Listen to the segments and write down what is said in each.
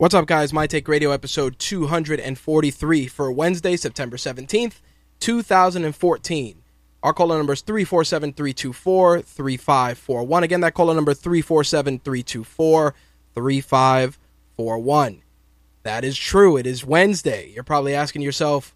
What's up, guys? My Take Radio episode 243 for Wednesday, September 17th, 2014. Our caller number is 347 324 3541. Again, that caller number 347 324 3541. That is true. It is Wednesday. You're probably asking yourself,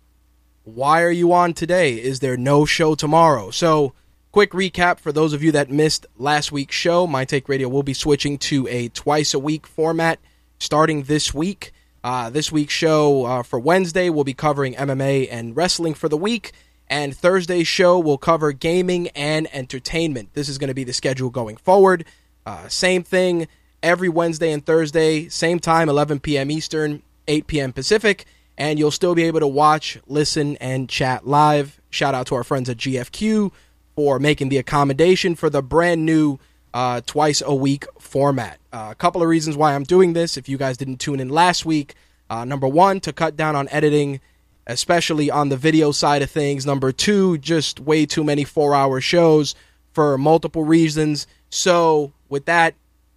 why are you on today? Is there no show tomorrow? So, quick recap for those of you that missed last week's show My Take Radio will be switching to a twice a week format starting this week. Uh, this week's show uh, for Wednesday we'll be covering MMA and wrestling for the week, and Thursday's show will cover gaming and entertainment. This is going to be the schedule going forward. Uh, same thing every Wednesday and Thursday, same time, 11 p.m. Eastern, 8 p.m. Pacific, and you'll still be able to watch, listen, and chat live. Shout out to our friends at GFQ for making the accommodation for the brand new uh, twice a week format. Uh, a couple of reasons why I'm doing this. If you guys didn't tune in last week, uh, number one, to cut down on editing, especially on the video side of things. Number two, just way too many four hour shows for multiple reasons. So, with that,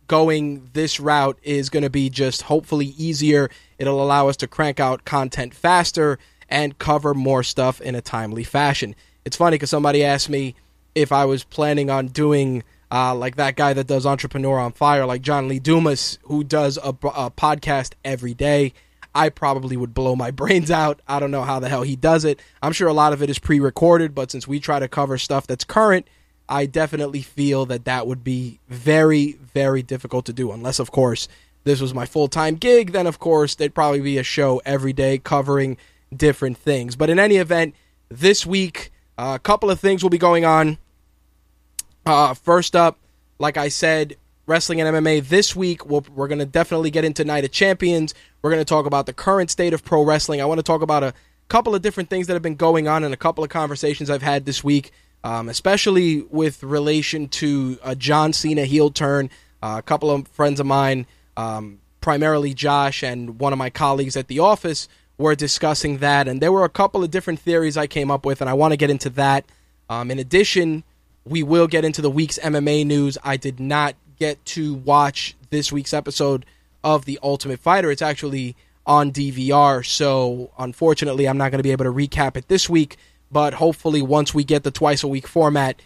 going this route is going to be just hopefully easier. It'll allow us to crank out content faster and cover more stuff in a timely fashion. It's funny because somebody asked me if I was planning on doing uh, like that guy that does Entrepreneur on Fire, like John Lee Dumas, who does a, a, podcast every day. I probably would blow my brains out. I don't know how the hell he does it. I'm sure a lot of it is pre recorded, but since we try to cover stuff that's current, I definitely feel that that would be very, very difficult to do. Unless, of course, this was my full time gig, then, of course, there'd probably be a show every day covering different things. But in any event, this week, uh, a couple of things will be going on. Uh, first up, like I said, wrestling and MMA this week. we we are going to definitely get into Night of Champions. We're going to talk about the current state of pro wrestling. I want to talk about a couple of different things that have been going on and a couple of conversations I've had this week, um, especially with relation to a John Cena heel turn. Uh, a couple of friends of mine, um, primarily Josh and one of my colleagues at the office, were discussing that. And there were a couple of different theories I came up with, and I want to get into that. Um, in addition, we will get into the week's MMA news. I did not get to watch this week's episode of The Ultimate Fighter. It's actually on DVR, so unfortunately, I'm not going to be able to recap it this week. But hopefully, once we get the twice a week format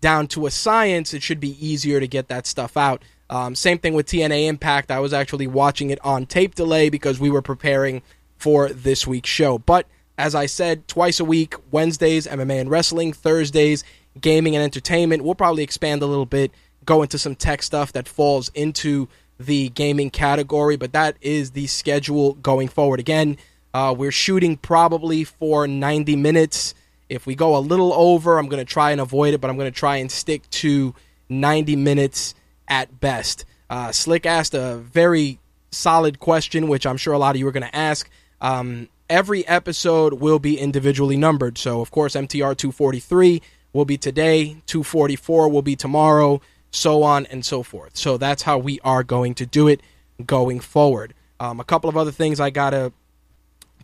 down to a science, it should be easier to get that stuff out. Um, same thing with TNA Impact. I was actually watching it on tape delay because we were preparing for this week's show. But as I said, twice a week, Wednesdays, MMA and wrestling, Thursdays, gaming and entertainment. We'll probably expand a little bit, go into some tech stuff that falls into the gaming category, but that is the schedule going forward. Again, uh, we're shooting probably for 90 minutes. If we go a little over, I'm going to try and avoid it, but I'm going to try and stick to 90 minutes at best. Uh, Slick asked a very solid question, which I'm sure a lot of you are going to ask. Um, every episode will be individually numbered. So, of course, MTR 243 will be today, 244 will be tomorrow, so on and so forth. So that's how we are going to do it going forward. Um, a couple of other things I got to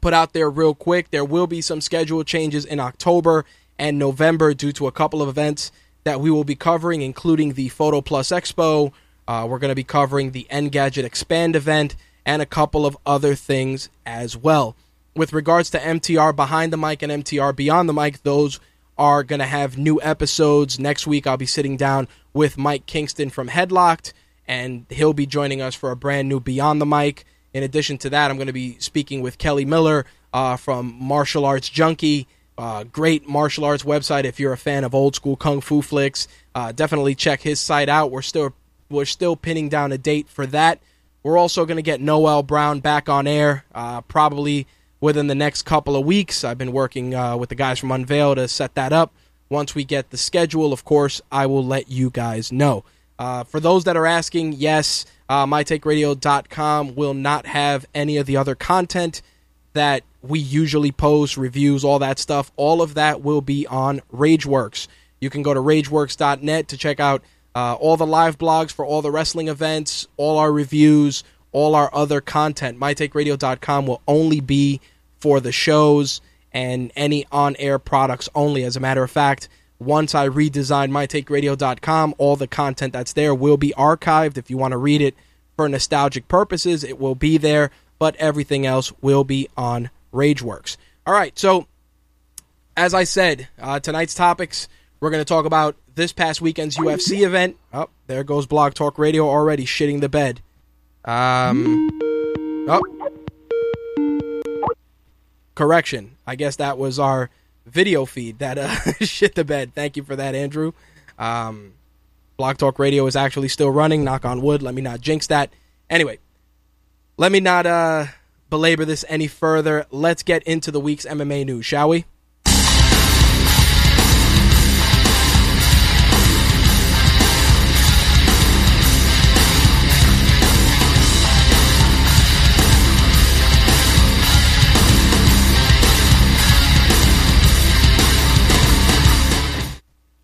put out there real quick. There will be some schedule changes in October and November due to a couple of events that we will be covering, including the Photo Plus Expo. Uh, we're going to be covering the Engadget Expand event and a couple of other things as well. With regards to MTR Behind the Mic and MTR Beyond the Mic, those are going to have new episodes. Next week, I'll be sitting down with Mike Kingston from Headlocked, and he'll be joining us for a brand new Beyond the Mic. In addition to that, I'm going to be speaking with Kelly Miller uh, from Martial Arts Junkie. Uh, great martial arts website if you're a fan of old school kung fu flicks. Uh, definitely check his site out. We're still we're still pinning down a date for that. We're also going to get Noel Brown back on air, uh, probably within the next couple of weeks. I've been working uh, with the guys from Unveil to set that up. Once we get the schedule, of course, I will let you guys know. Uh, for those that are asking, yes, uh, mytakeradio.com will not have any of the other content that we usually post, reviews, all that stuff. All of that will be on Rageworks. You can go to rageworks.net to check out uh, all the live blogs for all the wrestling events, all our reviews, all our other content. MyTakeRadio.com will only be for the shows and any on air products only. As a matter of fact, once I redesign mytakeradio.com, all the content that's there will be archived. If you want to read it for nostalgic purposes, it will be there, but everything else will be on Rageworks. All right, so as I said, uh, tonight's topics we're going to talk about this past weekend's UFC event. Oh, there goes Blog Talk Radio already shitting the bed. Um, oh, correction. I guess that was our video feed that uh, shit the bed. Thank you for that, Andrew. Um, Blog Talk Radio is actually still running. Knock on wood. Let me not jinx that. Anyway, let me not uh, belabor this any further. Let's get into the week's MMA news, shall we?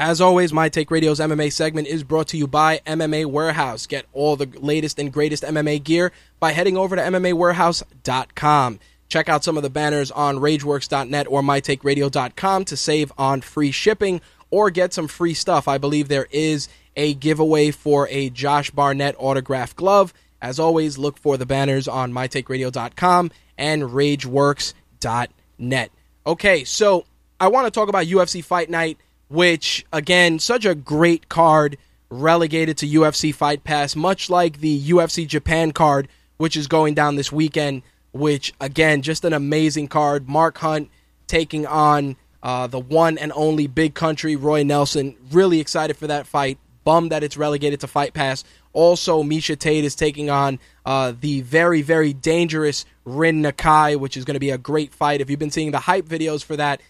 As always, My Take Radio's MMA segment is brought to you by MMA Warehouse. Get all the latest and greatest MMA gear by heading over to MMAwarehouse.com. Check out some of the banners on RageWorks.net or MyTakeRadio.com to save on free shipping or get some free stuff. I believe there is a giveaway for a Josh Barnett autograph glove. As always, look for the banners on MyTakeRadio.com and RageWorks.net. Okay, so I want to talk about UFC Fight Night which again, such a great card relegated to UFC Fight Pass, much like the UFC Japan card, which is going down this weekend. Which again, just an amazing card. Mark Hunt taking on uh, the one and only Big Country Roy Nelson. Really excited for that fight. Bummed that it's relegated to Fight Pass. Also, Miesha Tate is taking on uh, the very, very dangerous Rin Nakai, which is going to be a great fight. If you've been seeing the hype videos for that,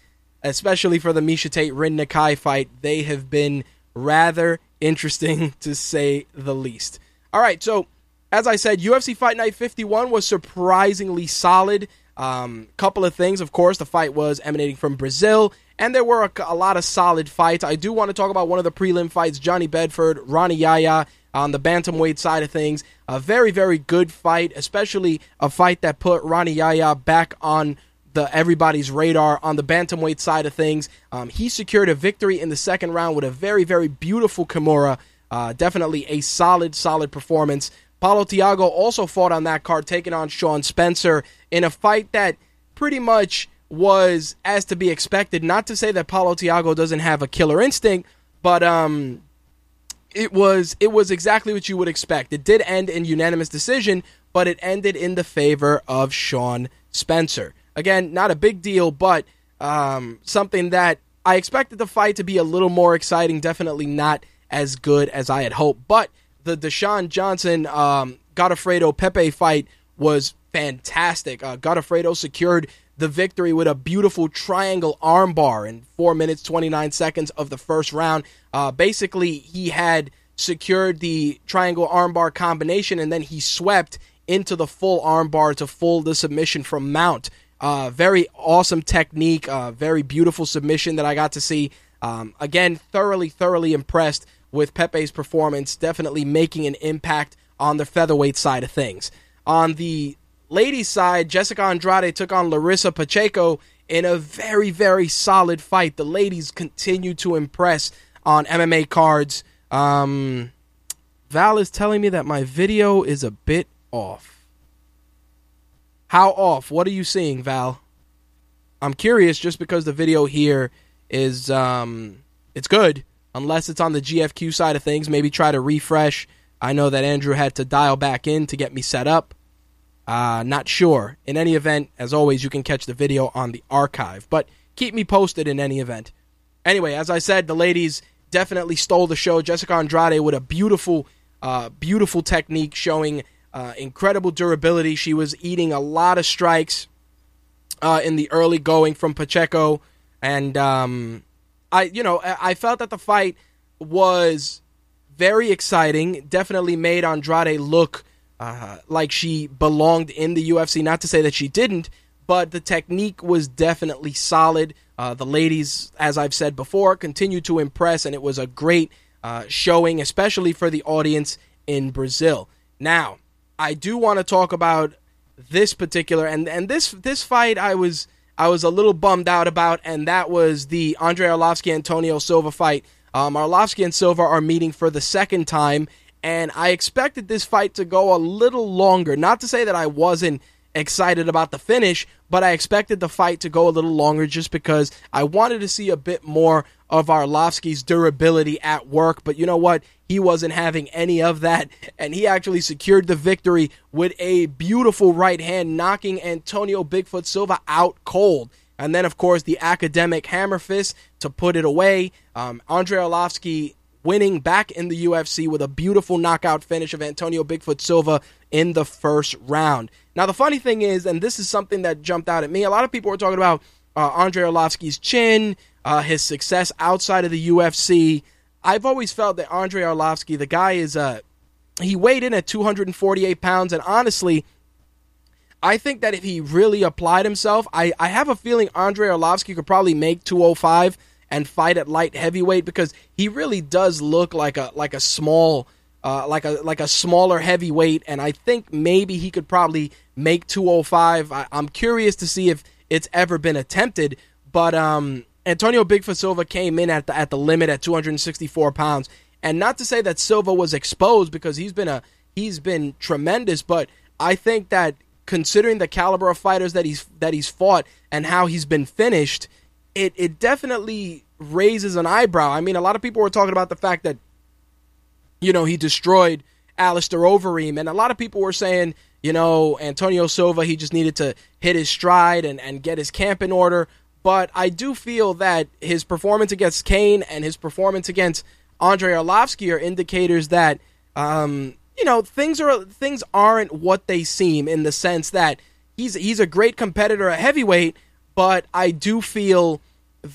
especially for the Miesha Tate Rin Nakai fight, they have been rather interesting to say the least. All right, so as I said, UFC Fight Night 51 was surprisingly solid. Um, couple of things, of course, the fight was emanating from Brazil, and there were a, a, lot of solid fights. I do want to talk about one of the prelim fights, Johnny Bedford, Rani Yahya on the bantamweight side of things. A very, very good fight, especially a fight that put Rani Yahya back on the everybody's radar on the bantamweight side of things. Um, he secured a victory in the second round with a very, very beautiful Kimura. Uh, definitely a solid, solid performance. Paulo Thiago also fought on that card, taking on Sean Spencer in a fight that pretty much was as to be expected. Not to say that Paulo Thiago doesn't have a killer instinct, but um, it was it was exactly what you would expect. It did end in unanimous decision, but it ended in the favor of Sean Spencer. Again, not a big deal, but um, something that I expected the fight to be a little more exciting. Definitely not as good as I had hoped. But the Dashon Johnson um, Godofredo Pepey fight was fantastic. Uh, Godofredo secured the victory with a beautiful triangle armbar in 4 minutes 29 seconds of the first round. Uh, basically, he had secured the triangle armbar combination and then he swept into the full armbar to full the submission from Mount. Uh, very awesome technique, uh, very beautiful submission that I got to see. Um, again, thoroughly, thoroughly impressed with Pepey's performance, definitely making an impact on the featherweight side of things. On the ladies' side, Jessica Andrade took on Larissa Pacheco in a very, very solid fight. The ladies continue to impress on MMA cards. Um, Val is telling me that my video is a bit off. How off? What are you seeing, Val? I'm curious just because the video here is um it's good unless it's on the GFQ side of things, maybe try to refresh. I know that Andrew had to dial back in to get me set up. Uh, not sure. In any event, as always, you can catch the video on the archive, but keep me posted in any event. Anyway, as I said, the ladies definitely stole the show. Jessica Andrade with a beautiful, uh, beautiful technique showing uh, incredible durability. She was eating a lot of strikes uh, in the early going from Pacheco, and um, I, you know, I felt that the fight was very exciting. Definitely made Andrade look uh, like she belonged in the UFC. Not to say that she didn't, but the technique was definitely solid. Uh, the ladies, as I've said before, continued to impress, and it was a great uh, showing, especially for the audience in Brazil. Now, I do want to talk about this particular and and this this fight. I was I was a little bummed out about, and that was the Andre Arlovsky Antonio Silva fight. Um, Arlovsky and Silva are meeting for the second time, and I expected this fight to go a little longer. Not to say that I wasn't excited about the finish, but I expected the fight to go a little longer just because I wanted to see a bit more of Arlovsky's durability at work. But you know what? He wasn't having any of that, and he actually secured the victory with a beautiful right hand, knocking Antonio Bigfoot Silva out cold. And then, of course, the academic hammer fist to put it away. Um, Andre winning back in the UFC with a beautiful knockout finish of Antonio Bigfoot Silva in the first round. Now, the funny thing is, and this is something that jumped out at me, a lot of people were talking about uh, Andre chin, uh, his success outside of the UFC. I've always felt that Andre Arlovsky, the guy is uh he weighed in at 248 pounds, and honestly, I think that if he really applied himself, I, I have a feeling Andre Arlovsky could probably make 205 and fight at light heavyweight because he really does look like a like a small uh, like a like a smaller heavyweight, and I think maybe he could probably make 205. I, am curious to see if it's ever been attempted, but um, Antonio Bigfoot Silva came in at the at the limit at 264 pounds, and not to say that Silva was exposed because he's been a he's been tremendous, but I think that considering the caliber of fighters that he's that he's fought and how he's been finished, it it definitely raises an eyebrow. I mean, a lot of people were talking about the fact that you know he destroyed Alistair Overeem, and a lot of people were saying, you know, Antonio Silva, he just needed to hit his stride and, and get his camp in order but I do feel that his performance against Cain and his performance against Andre Arlovsky are indicators that um, you know things are things aren't what they seem in the sense that he's he's a great competitor at heavyweight, but I do feel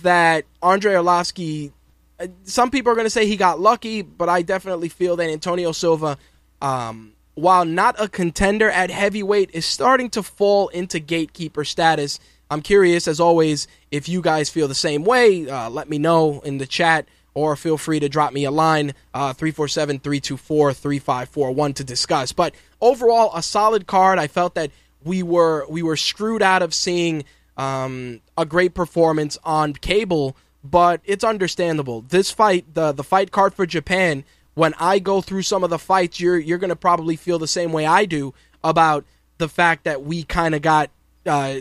that Andre Arlovsky. Uh, some people are going to say he got lucky, but I definitely feel that Antonio Silva, um, while not a contender at heavyweight, is starting to fall into gatekeeper status I'm curious, as always, if you guys feel the same way. Uh, let me know in the chat or feel free to drop me a line uh, 347 324 3541 to discuss. But overall, a solid card. I felt that we were we were screwed out of seeing um, a great performance on cable, but it's understandable. This fight, the the fight card for Japan, when I go through some of the fights, you're you're gonna probably feel the same way I do about the fact that we kind of got uh,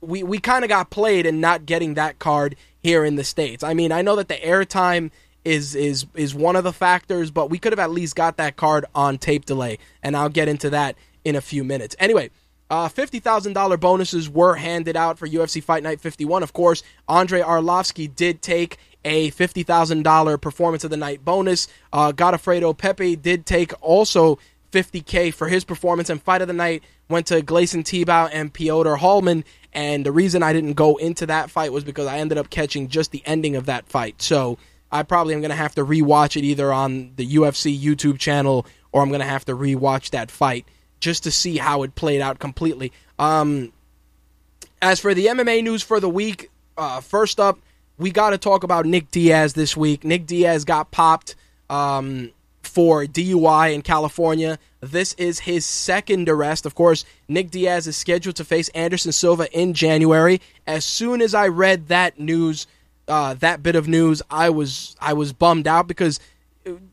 we we kind of got played in not getting that card here in the states. I mean, I know that the airtime is is is one of the factors, but we could have at least got that card on tape delay, and I'll get into that in a few minutes. Anyway, uh, fifty thousand dollar bonuses were handed out for UFC Fight Night 51. Of course, Andre Arlovsky did take a fifty thousand dollar performance of the night bonus. Uh, Godofredo Pepey did take also 50k for his performance, and fight of the night went to Gleison Tibau and Piotr Hallmann. And the reason I didn't go into that fight was because I ended up catching just the ending of that fight. So I probably am going to have to rewatch it either on the UFC YouTube channel or I'm going to have to rewatch that fight just to see how it played out completely. Um, as for the MMA news for the week, uh, first up, we got to talk about Nick Diaz this week. Nick Diaz got popped um, for DUI in California. This is his second arrest. Of course, Nick Diaz is scheduled to face Anderson Silva in January. As soon as I read that news, uh, that bit of news, I was I was bummed out because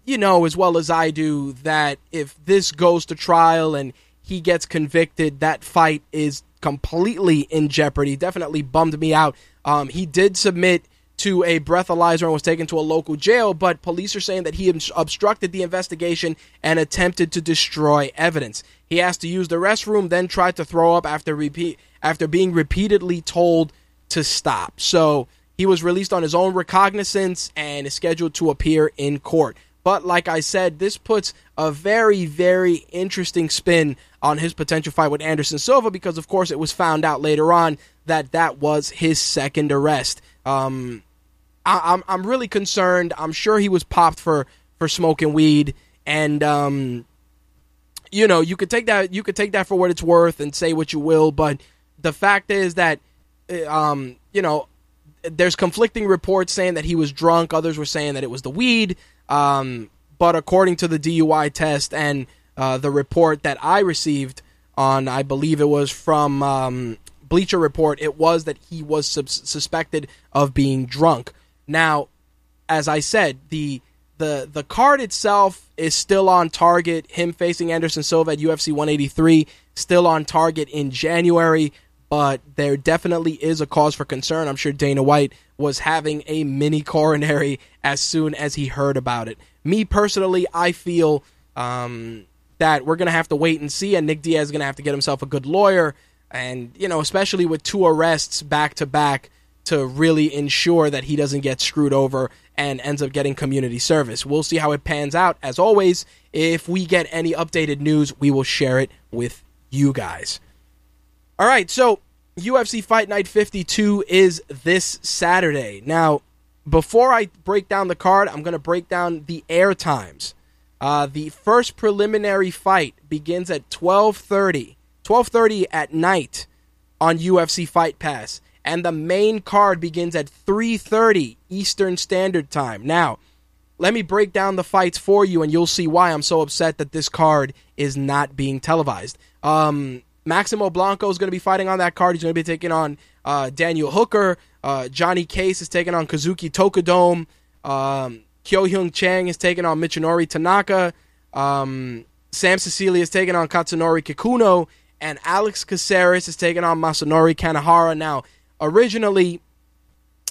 you know as well as I do that if this goes to trial and he gets convicted, that fight is completely in jeopardy. Definitely bummed me out. Um, he did submit to a breathalyzer and was taken to a local jail, but police are saying that he obstructed the investigation and attempted to destroy evidence. He asked to use the restroom, then tried to throw up after repeat after being repeatedly told to stop. So he was released on his own recognizance and is scheduled to appear in court. But like I said, this puts a very, very interesting spin on his potential fight with Anderson Silva because, of course, it was found out later on that that was his second arrest. Um, I, am I'm, I'm really concerned. I'm sure he was popped for for smoking weed, and um, you know, you could take that you could take that for what it's worth and say what you will, but the fact is that uh, um, you know, there's conflicting reports saying that he was drunk. Others were saying that it was the weed. Um, but according to the DUI test and uh, the report that I received on, I believe it was from um, Bleacher Report, it was that he was sub- suspected of being drunk. Now, as I said, the the the card itself is still on target. Him facing Anderson Silva at UFC 183 still on target in January, but there definitely is a cause for concern. I'm sure Dana White was having a mini coronary as soon as he heard about it. Me personally, I feel um, that we're gonna have to wait and see, and Nick Diaz is gonna have to get himself a good lawyer, and you know, especially with two arrests back to back to really ensure that he doesn't get screwed over and ends up getting community service. We'll see how it pans out. As always, if we get any updated news, we will share it with you guys. All right, so UFC Fight Night 52 is this Saturday. Now, before I break down the card, I'm going to break down the air times. Uh, the first preliminary fight begins at 12:30, 12:30 at night on UFC Fight Pass and the main card begins at 3:30 Eastern Standard Time. Now, let me break down the fights for you and you'll see why I'm so upset that this card is not being televised. Um, Maximo Blanco is going to be fighting on that card. He's going to be taking on uh, Daniel Hooker. Uh, Johnny Case is taking on Kazuki Tokudome. Um, Kyo Hyung Chang is taking on Michinori Tanaka. Um, Sam Sicilia is taking on Katsunori Kikuno. And Alex Caceres is taking on Masanori Kanehara. Now, originally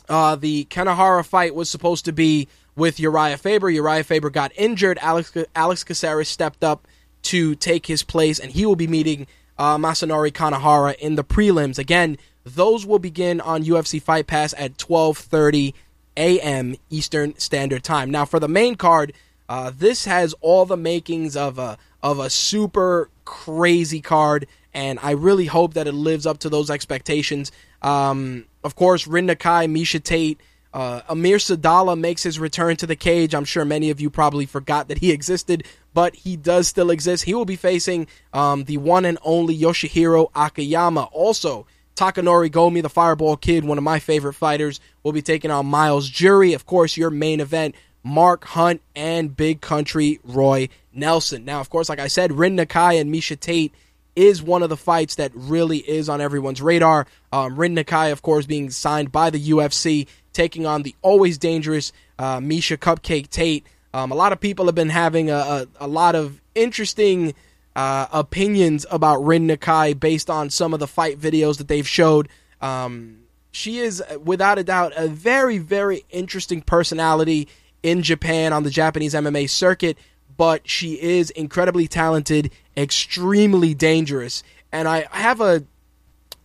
uh, the Kanehara fight was supposed to be with Uriah Faber. Uriah Faber got injured. Alex Alex Caceres stepped up to take his place, and he will be meeting uh, Masanori Kanehara in the prelims. Again, those will begin on UFC Fight Pass at 12:30 a.m. Eastern Standard Time. Now, for the main card, uh, this has all the makings of a of a super crazy card, and I really hope that it lives up to those expectations. Um, of course, Rin Nakai, Miesha Tate, uh, Amir Sadollah makes his return to the cage. I'm sure many of you probably forgot that he existed, but he does still exist. He will be facing um, the one and only Yoshihiro Akiyama. Also, Takanori Gomi, the Fireball Kid, one of my favorite fighters, will be taking on Miles Jury. Of course, your main event, Mark Hunt and Big Country Roy Nelson. Now, of course, like I said, Rin Nakai and Miesha Tate is one of the fights that really is on everyone's radar. Um, Rin Nakai, of course, being signed by the UFC, taking on the always dangerous uh, Miesha Cupcake Tate. Um, a lot of people have been having a, a, a lot of interesting uh, opinions about Rin Nakai based on some of the fight videos that they've showed. Um, she is, without a doubt, a very, very interesting personality in Japan on the Japanese MMA circuit but she is incredibly talented, extremely dangerous, and I have a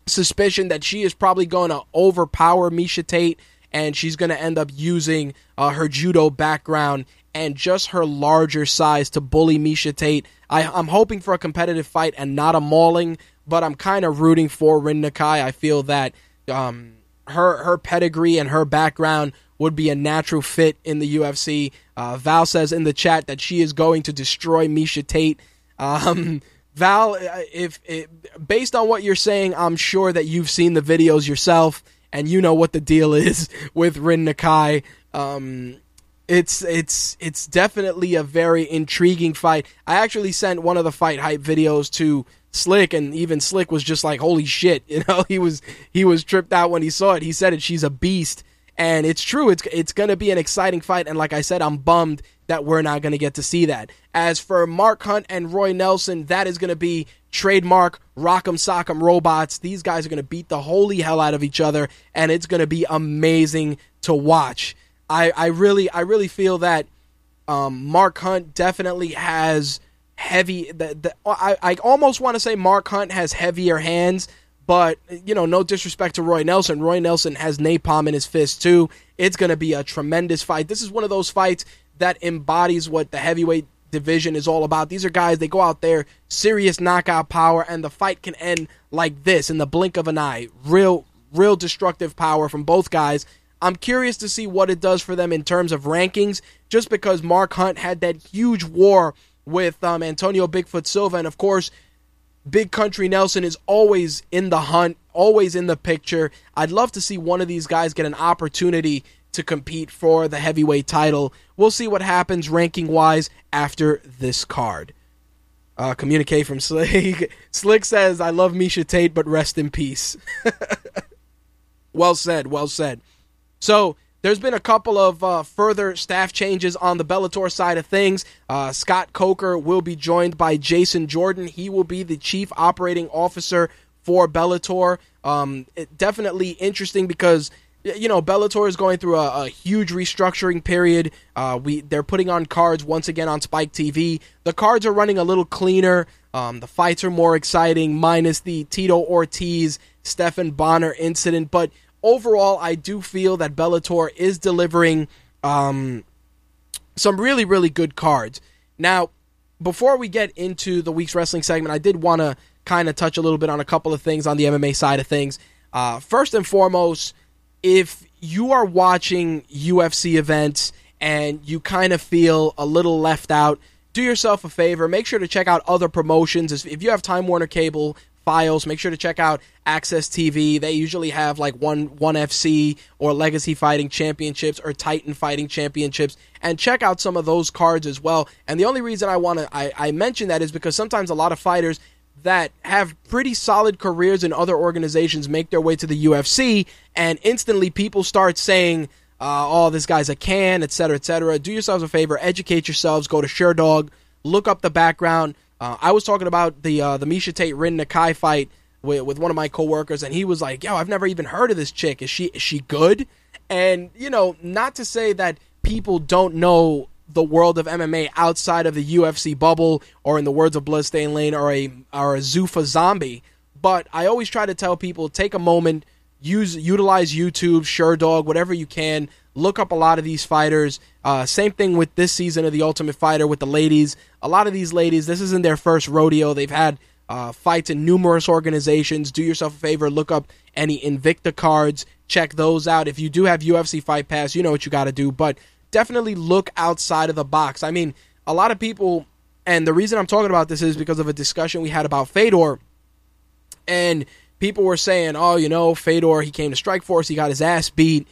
suspicion that she is probably going to overpower Miesha Tate, and she's going to end up using uh, her judo background and just her larger size to bully Miesha Tate. I, am hoping for a competitive fight and not a mauling, but I'm kind of rooting for Rin Nakai. I feel that um, her her pedigree and her background would be a natural fit in the UFC. Uh, Val says in the chat that she is going to destroy Miesha Tate. Um, Val, uh, if, if based on what you're saying, I'm sure that you've seen the videos yourself and you know what the deal is with Rin Nakai. Um, It's it's it's definitely a very intriguing fight. I actually sent one of the fight hype videos to Slick, and even Slick was just like, "Holy shit!" You know, he was he was tripped out when he saw it. He said it. She's a beast, and it's true. It's it's gonna be an exciting fight. And like I said, I'm bummed that we're not gonna get to see that. As for Mark Hunt and Roy Nelson, that is gonna be trademark Rock'em Sock'em robots. These guys are gonna beat the holy hell out of each other, and it's gonna be amazing to watch. I I really I really feel that um, Mark Hunt definitely has heavy. The, the, I, I almost want to say Mark Hunt has heavier hands, but you know, no disrespect to Roy Nelson. Roy Nelson has napalm in his fist too. It's going to be a tremendous fight. This is one of those fights that embodies what the heavyweight division is all about. These are guys they go out there, serious knockout power, and the fight can end like this in the blink of an eye. Real, real destructive power from both guys. I'm curious to see what it does for them in terms of rankings, just because Mark Hunt had that huge war with um, Antonio Bigfoot Silva, and of course, Big Country Nelson is always in the hunt, always in the picture. I'd love to see one of these guys get an opportunity to compete for the heavyweight title. We'll see what happens ranking wise after this card. Uh, communique from Slick. Slick says, I love Miesha Tate, but rest in peace. well said, well said. So there's been a couple of uh, further staff changes on the Bellator side of things. Uh, Scott Coker will be joined by Jason Jordan. He will be the chief operating officer for Bellator. Um, definitely interesting because you know Bellator is going through a, a huge restructuring period. Uh, we they're putting on cards once again on Spike TV. The cards are running a little cleaner. Um, the fights are more exciting, minus the Tito Ortiz Stephan Bonnar incident, but overall, I do feel that Bellator is delivering um, some really, really good cards. Now, before we get into the week's wrestling segment, I did want to kind of touch a little bit on a couple of things on the MMA side of things. Uh, first and foremost, if you are watching UFC events and you kind of feel a little left out, do yourself a favor. Make sure to check out other promotions. If you have Time Warner Cable, FiOS. Make sure to check out AXS TV. They usually have like one one FC or Legacy Fighting Championships or Titan Fighting Championships, and check out some of those cards as well. And the only reason I want to I, I mention that is because sometimes a lot of fighters that have pretty solid careers in other organizations make their way to the UFC, and instantly people start saying. Uh, oh, this guy's a can, etc., etc. Do yourselves a favor, educate yourselves, go to Sherdog, look up the background, uh, I was talking about the uh, the Miesha Tate Rin Nakai fight with, with one of my coworkers, and he was like, "Yo, I've never even heard of this chick. Is she is she good?" And you know, not to say that people don't know the world of MMA outside of the UFC bubble, or in the words of Bloodstained Lane, or a or a Zuffa zombie. But I always try to tell people take a moment, use utilize YouTube, Sherdog, whatever you can. Look up a lot of these fighters. Uh, same thing with this season of The Ultimate Fighter with the ladies. A lot of these ladies, this isn't their first rodeo. They've had uh, fights in numerous organizations. Do yourself a favor, look up any Invicta cards, check those out. If you do have UFC Fight Pass, you know what you got to do. But definitely look outside of the box. I mean, a lot of people, and the reason I'm talking about this is because of a discussion we had about Fedor, and people were saying, "Oh, you know, Fedor, he came to Strikeforce, he got his ass beat."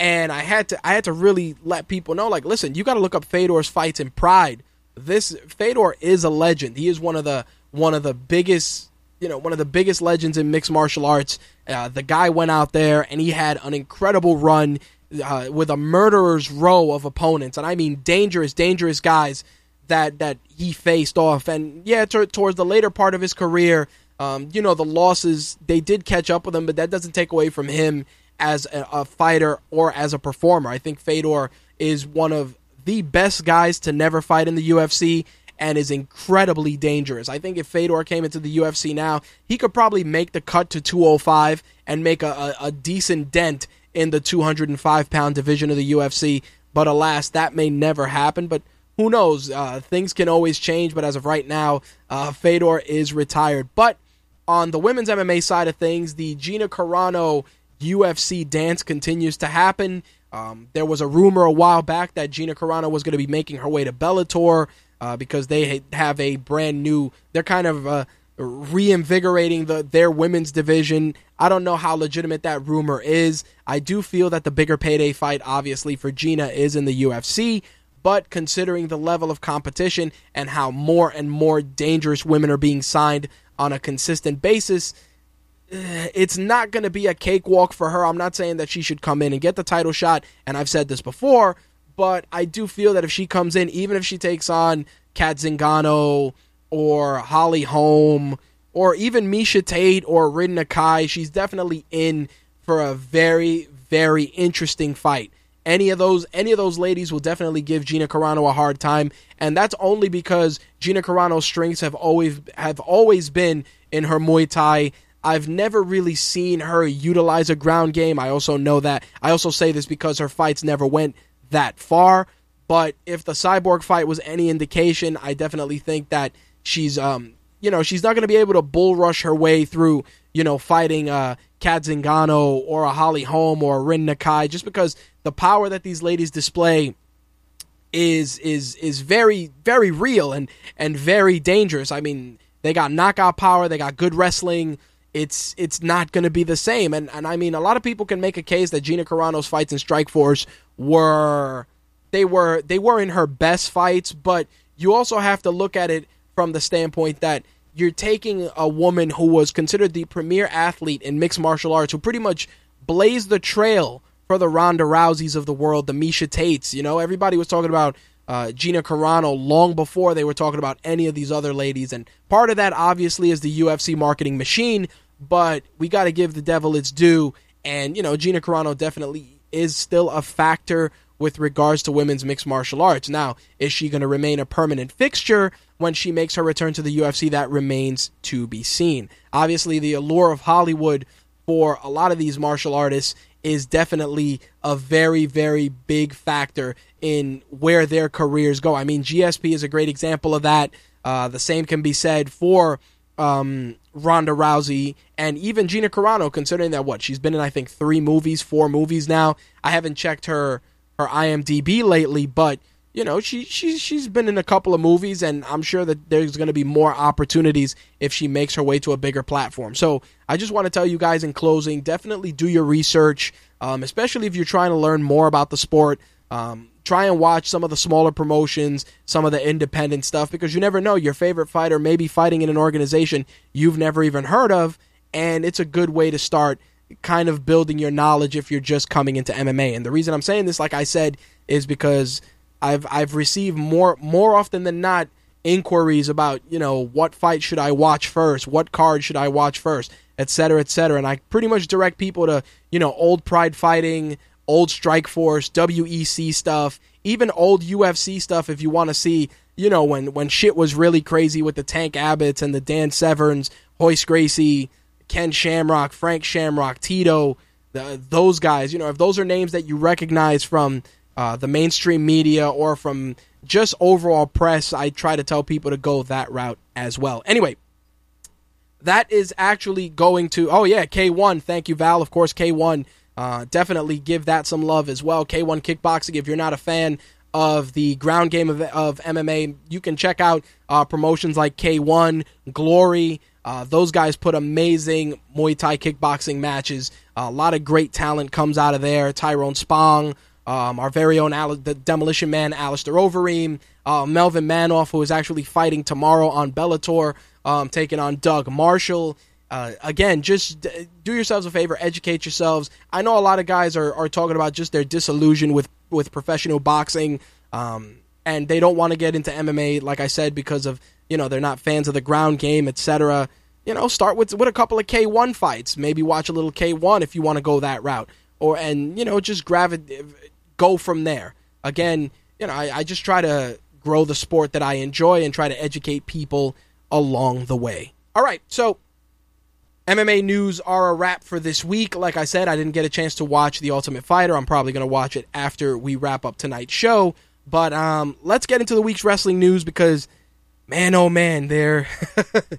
And I had to I had to really let people know like listen you got to look up Fedor's fights in Pride. This Fedor is a legend. He is one of the one of the biggest you know one of the biggest legends in mixed martial arts. Uh, the guy went out there and he had an incredible run uh, with a murderer's row of opponents. And I mean dangerous dangerous guys that that he faced off. And yeah t- towards the later part of his career um, you know the losses they did catch up with him but that doesn't take away from him as a, a fighter or as a performer. I think Fedor is one of the best guys to never fight in the UFC and is incredibly dangerous. I think if Fedor came into the UFC now, he could probably make the cut to 205 and make a, a, a decent dent in the 205 pound division of the UFC. But alas, that may never happen. But who knows? Uh, things can always change. But as of right now, uh, Fedor is retired. But on the women's MMA side of things, the Gina Carano UFC dance continues to happen. Um, there was a rumor a while back that Gina Carano was going to be making her way to Bellator uh, because they have a brand new. They're kind of uh, reinvigorating the their women's division. I don't know how legitimate that rumor is. I do feel that the bigger payday fight, obviously, for Gina is in the UFC. But considering the level of competition and how more and more dangerous women are being signed on a consistent basis, it's not going to be a cakewalk for her. I'm not saying that she should come in and get the title shot, and I've said this before, but I do feel that if she comes in, even if she takes on Cat Zingano or Holly Holm or even Miesha Tate or Rin Nakai, she's definitely in for a very, very interesting fight. Any of those any of those ladies will definitely give Gina Carano a hard time, and that's only because Gina Carano's strengths have always have always been in her Muay Thai. I've never really seen her utilize a ground game. I also know that. I also say this because her fights never went that far. But if the cyborg fight was any indication, I definitely think that she's um you know she's not going to be able to bull rush her way through you know fighting uh Cat Zingano or a Holly Holm or a Rin Nakai just because the power that these ladies display is is is very very real and and very dangerous. I mean, they got knockout power, they got good wrestling. It's it's not going to be the same. And and I mean, a lot of people can make a case that Gina Carano's fights in Strikeforce were they were they were in her best fights, but you also have to look at it from the standpoint that you're taking a woman who was considered the premier athlete in mixed martial arts, who pretty much blazed the trail for the Ronda Rouseys of the world, the Miesha Tates. You know, everybody was talking about uh, Gina Carano long before they were talking about any of these other ladies. And part of that, obviously, is the UFC marketing machine, but we got to give the devil its due. And, you know, Gina Carano definitely is still a factor with regards to women's mixed martial arts. Now, is she going to remain a permanent fixture when she makes her return to the UFC? That remains to be seen. Obviously, the allure of Hollywood for a lot of these martial artists is definitely a very, very big factor in where their careers go. I mean, GSP is a great example of that. Uh, the same can be said for um, Ronda Rousey and even Gina Carano, considering that what she's been in, I think three movies, four movies now. I haven't checked her her IMDb lately, but you know she she she's been in a couple of movies, and I'm sure that there's going to be more opportunities if she makes her way to a bigger platform. So I just want to tell you guys in closing, definitely do your research, um, especially if you're trying to learn more about the sport. Um, try and watch some of the smaller promotions, some of the independent stuff, because you never know. Your favorite fighter may be fighting in an organization you've never even heard of, and it's a good way to start kind of building your knowledge if you're just coming into MMA. And the reason I'm saying this, like I said, is because I've I've received more more often than not inquiries about you know what fight should I watch first, what card should I watch first, etc. etc. And I pretty much direct people to you know old Pride Fighting, old Strikeforce, WEC stuff, even old UFC stuff if you want to see you know when when shit was really crazy with the Tank Abbotts and the Dan Severns, Royce Gracie Ken Shamrock, Frank Shamrock, Tito, the, those guys. You know, if those are names that you recognize from uh, the mainstream media or from just overall press, I try to tell people to go that route as well. Anyway, that is actually going to. Oh yeah, K1. Thank you, Val. Of course, K1. Uh, definitely give that some love as well. K1 Kickboxing. If you're not a fan of the ground game of, of MMA, you can check out uh, promotions like K1, Glory, uh, those guys put amazing Muay Thai kickboxing matches. A lot of great talent comes out of there. Tyrone Spong, um, our very own Al- the Demolition Man, Alistair Overeem, uh, Melvin Manhoef, who is actually fighting tomorrow on Bellator, um, taking on Doug Marshall. Uh, again, just do yourselves a favor, educate yourselves. I know a lot of guys are, are talking about just their disillusion with, with professional boxing, um, and they don't want to get into MMA, like I said, because of you know they're not fans of the ground game, etc you know, start with with a couple of K1 fights. Maybe watch a little K1 if you want to go that route, or and you know just grab it, go from there. Again, you know, I, I just try to grow the sport that I enjoy and try to educate people along the way. All right, so MMA news are a wrap for this week. Like I said, I didn't get a chance to watch The Ultimate Fighter. I'm probably going to watch it after we wrap up tonight's show. But um, let's get into the week's wrestling news because, man, oh man, there.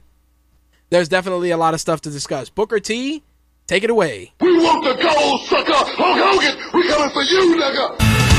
there's definitely a lot of stuff to discuss. Booker T, take it away. We want the gold, sucker. Hulk Hogan, we coming for you, nigga.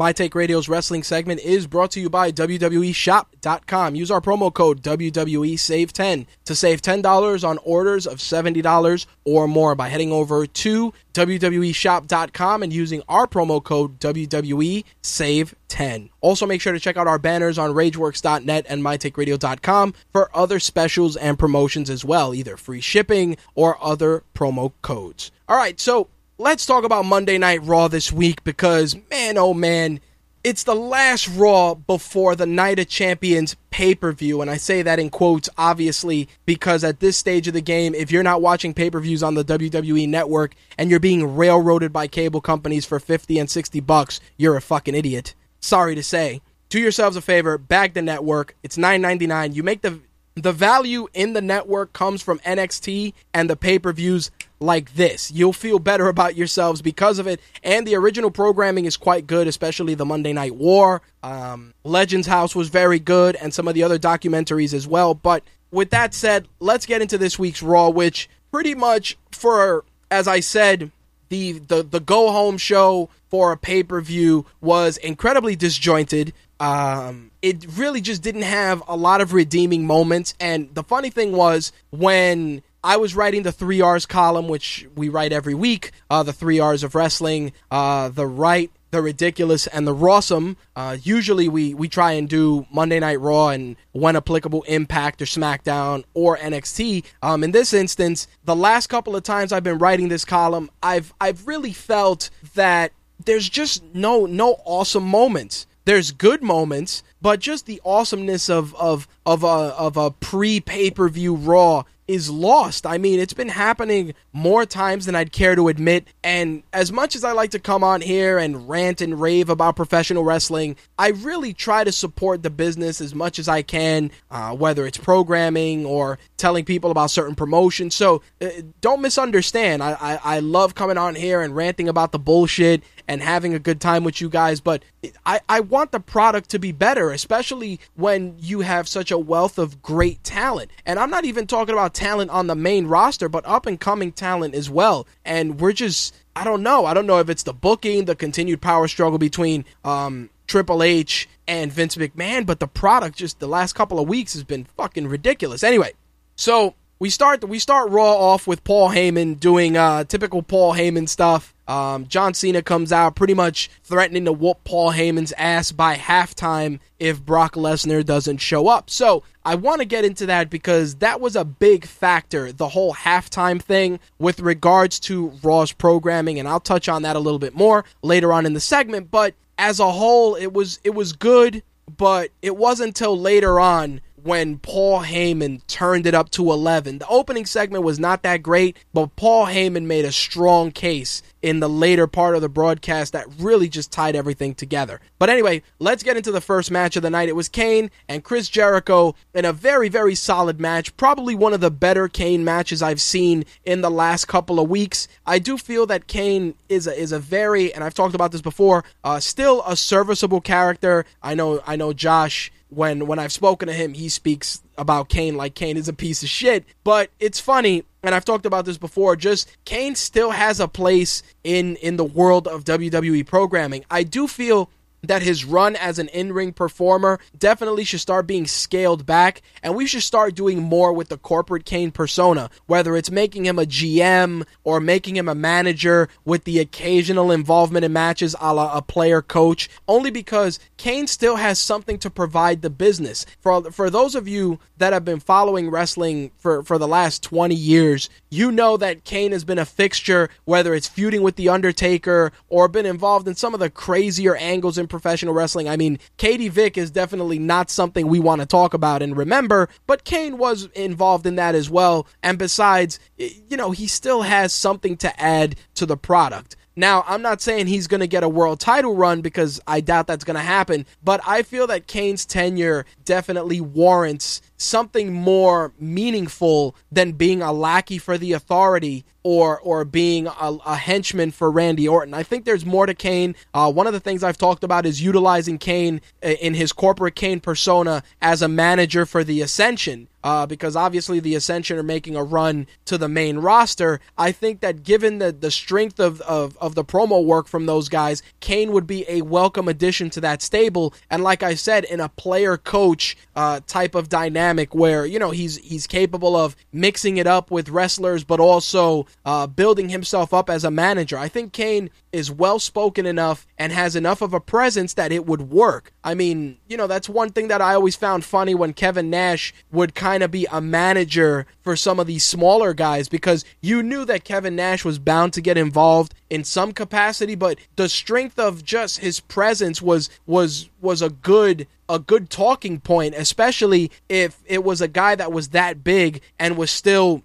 My Take Radio's wrestling segment is brought to you by WWEshop.com. Use our promo code WWE Save 10 to save $10 on orders of $70 or more by heading over to WWEshop.com and using our promo code WWE Save 10. Also, make sure to check out our banners on RageWorks.net and MyTakeRadio.com for other specials and promotions as well, either free shipping or other promo codes. All right, so let's talk about Monday Night Raw this week because, man, oh man, it's the last Raw before the Night of Champions pay per view. And I say that in quotes, obviously, because at this stage of the game, if you're not watching pay per views on the WWE network and you're being railroaded by cable companies for 50 and 60 bucks, you're a fucking idiot. Sorry to say. Do yourselves a favor, bag the network. It's $9.99. You make the the value in the network comes from NXT and the pay-per-views like this. You'll feel better about yourselves because of it. And the original programming is quite good, especially the Monday Night War. Um, Legends House was very good, and some of the other documentaries as well. But with that said, let's get into this week's Raw, which pretty much for, as I said, the the the go home show for a pay per view was incredibly disjointed. Um, it really just didn't have a lot of redeeming moments. And the funny thing was when I was writing the three R's column, which we write every week, uh, the three R's of wrestling, uh, the right, the ridiculous, and the rawsome. Uh, usually we, we try and do Monday Night Raw and when applicable Impact or SmackDown or NXT. Um, in this instance, the last couple of times I've been writing this column, I've I've really felt that there's just no no awesome moments. There's good moments, but just the awesomeness of of of a of a pre pay per view Raw is lost. I mean, it's been happening more times than I'd care to admit. And as much as I like to come on here and rant and rave about professional wrestling, I really try to support the business as much as I can, uh, whether it's programming or telling people about certain promotions. So uh, don't misunderstand. I, I, I love coming on here and ranting about the bullshit and having a good time with you guys, but I, I want the product to be better, especially when you have such a wealth of great talent. And I'm not even talking about talent on the main roster, but up and coming talent as well. And we're just, I don't know. I don't know if it's the booking, the continued power struggle between um, Triple H and Vince McMahon, but the product just the last couple of weeks has been fucking ridiculous. Anyway, so we start we start Raw off with Paul Heyman doing uh, typical Paul Heyman stuff. Um, John Cena comes out pretty much threatening to whoop Paul Heyman's ass by halftime if Brock Lesnar doesn't show up. So I want to get into that because that was a big factor, the whole halftime thing with regards to Raw's programming, and I'll touch on that a little bit more later on in the segment. But as a whole, it was it was good, but it wasn't until later on when Paul Heyman turned it up to 11. The opening segment was not that great, but Paul Heyman made a strong case in the later part of the broadcast that really just tied everything together. But anyway, let's get into the first match of the night. It was Kane and Chris Jericho in a very, very solid match. Probably one of the better Kane matches I've seen in the last couple of weeks. I do feel that Kane is a, is a very, and I've talked about this before, uh, still a serviceable character. I know, I know Josh when when I've spoken to him, he speaks about Kane like Kane is a piece of shit. But it's funny, and I've talked about this before. Just Kane still has a place in in the world of WWE programming. I do feel that his run as an in-ring performer definitely should start being scaled back and we should start doing more with the corporate Kane persona whether it's making him a GM or making him a manager with the occasional involvement in matches a la a player coach only because Kane still has something to provide the business. For for those of you that have been following wrestling for for the last 20 years you know that Kane has been a fixture whether it's feuding with the Undertaker or been involved in some of the crazier angles in professional wrestling. I mean, Katie Vick is definitely not something we want to talk about and remember, but Kane was involved in that as well. And besides, you know, he still has something to add to the product. Now, I'm not saying he's going to get a world title run because I doubt that's going to happen, but I feel that Kane's tenure definitely warrants something more meaningful than being a lackey for the authority or or being a, a, henchman for Randy Orton. I think there's more to Kane. Uh, one of the things I've talked about is utilizing Kane in his corporate Kane persona as a manager for the Ascension uh, because obviously the Ascension are making a run to the main roster. I think that given the, the strength of, of, of the promo work from those guys, Kane would be a welcome addition to that stable. And like I said, in a player coach uh, type of dynamic where, you know, he's he's capable of mixing it up with wrestlers, but also uh, building himself up as a manager. I think Kane is well spoken enough and has enough of a presence that it would work. I mean, you know, that's one thing that I always found funny when Kevin Nash would kind of be a manager for some of these smaller guys because you knew that Kevin Nash was bound to get involved in some capacity, but the strength of just his presence was was was a good a good talking point, especially if it was a guy that was that big and was still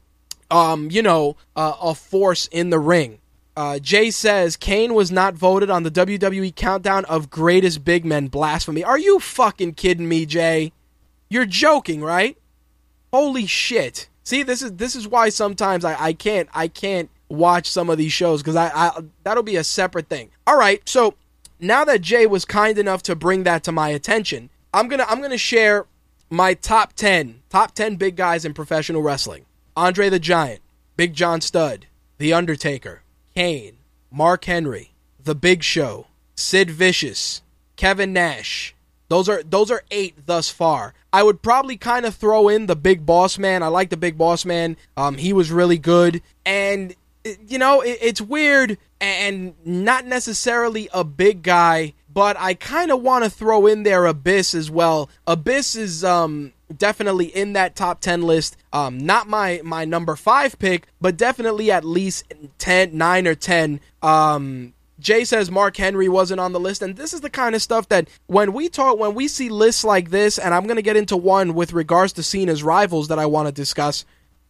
um, you know, uh, a force in the ring. Uh, Jay says Kane was not voted on the WWE countdown of greatest big men. Blasphemy. Are you fucking kidding me, Jay? You're joking, right? Holy shit. See, this is this is why sometimes I, I can't I can't watch some of these shows because I, I that'll be a separate thing. All right, so now that Jay was kind enough to bring that to my attention, I'm gonna I'm gonna share my top ten top ten big guys in professional wrestling. Andre the Giant, Big John Studd, The Undertaker, Kane, Mark Henry, The Big Show, Sid Vicious, Kevin Nash. Those are those are eight thus far. I would probably kind of throw in the Big Boss Man. I like the Big Boss Man. Um, he was really good, and you know it, it's weird and not necessarily a big guy, but I kind of want to throw in there Abyss as well. Abyss is um definitely in that top 10 list. Um, not my, my number five pick, but definitely at least 10, 9 or 10. Um, Jay says Mark Henry wasn't on the list, and this is the kind of stuff that when we talk, when we see lists like this, and I'm going to get into one with regards to Cena's rivals that I want to discuss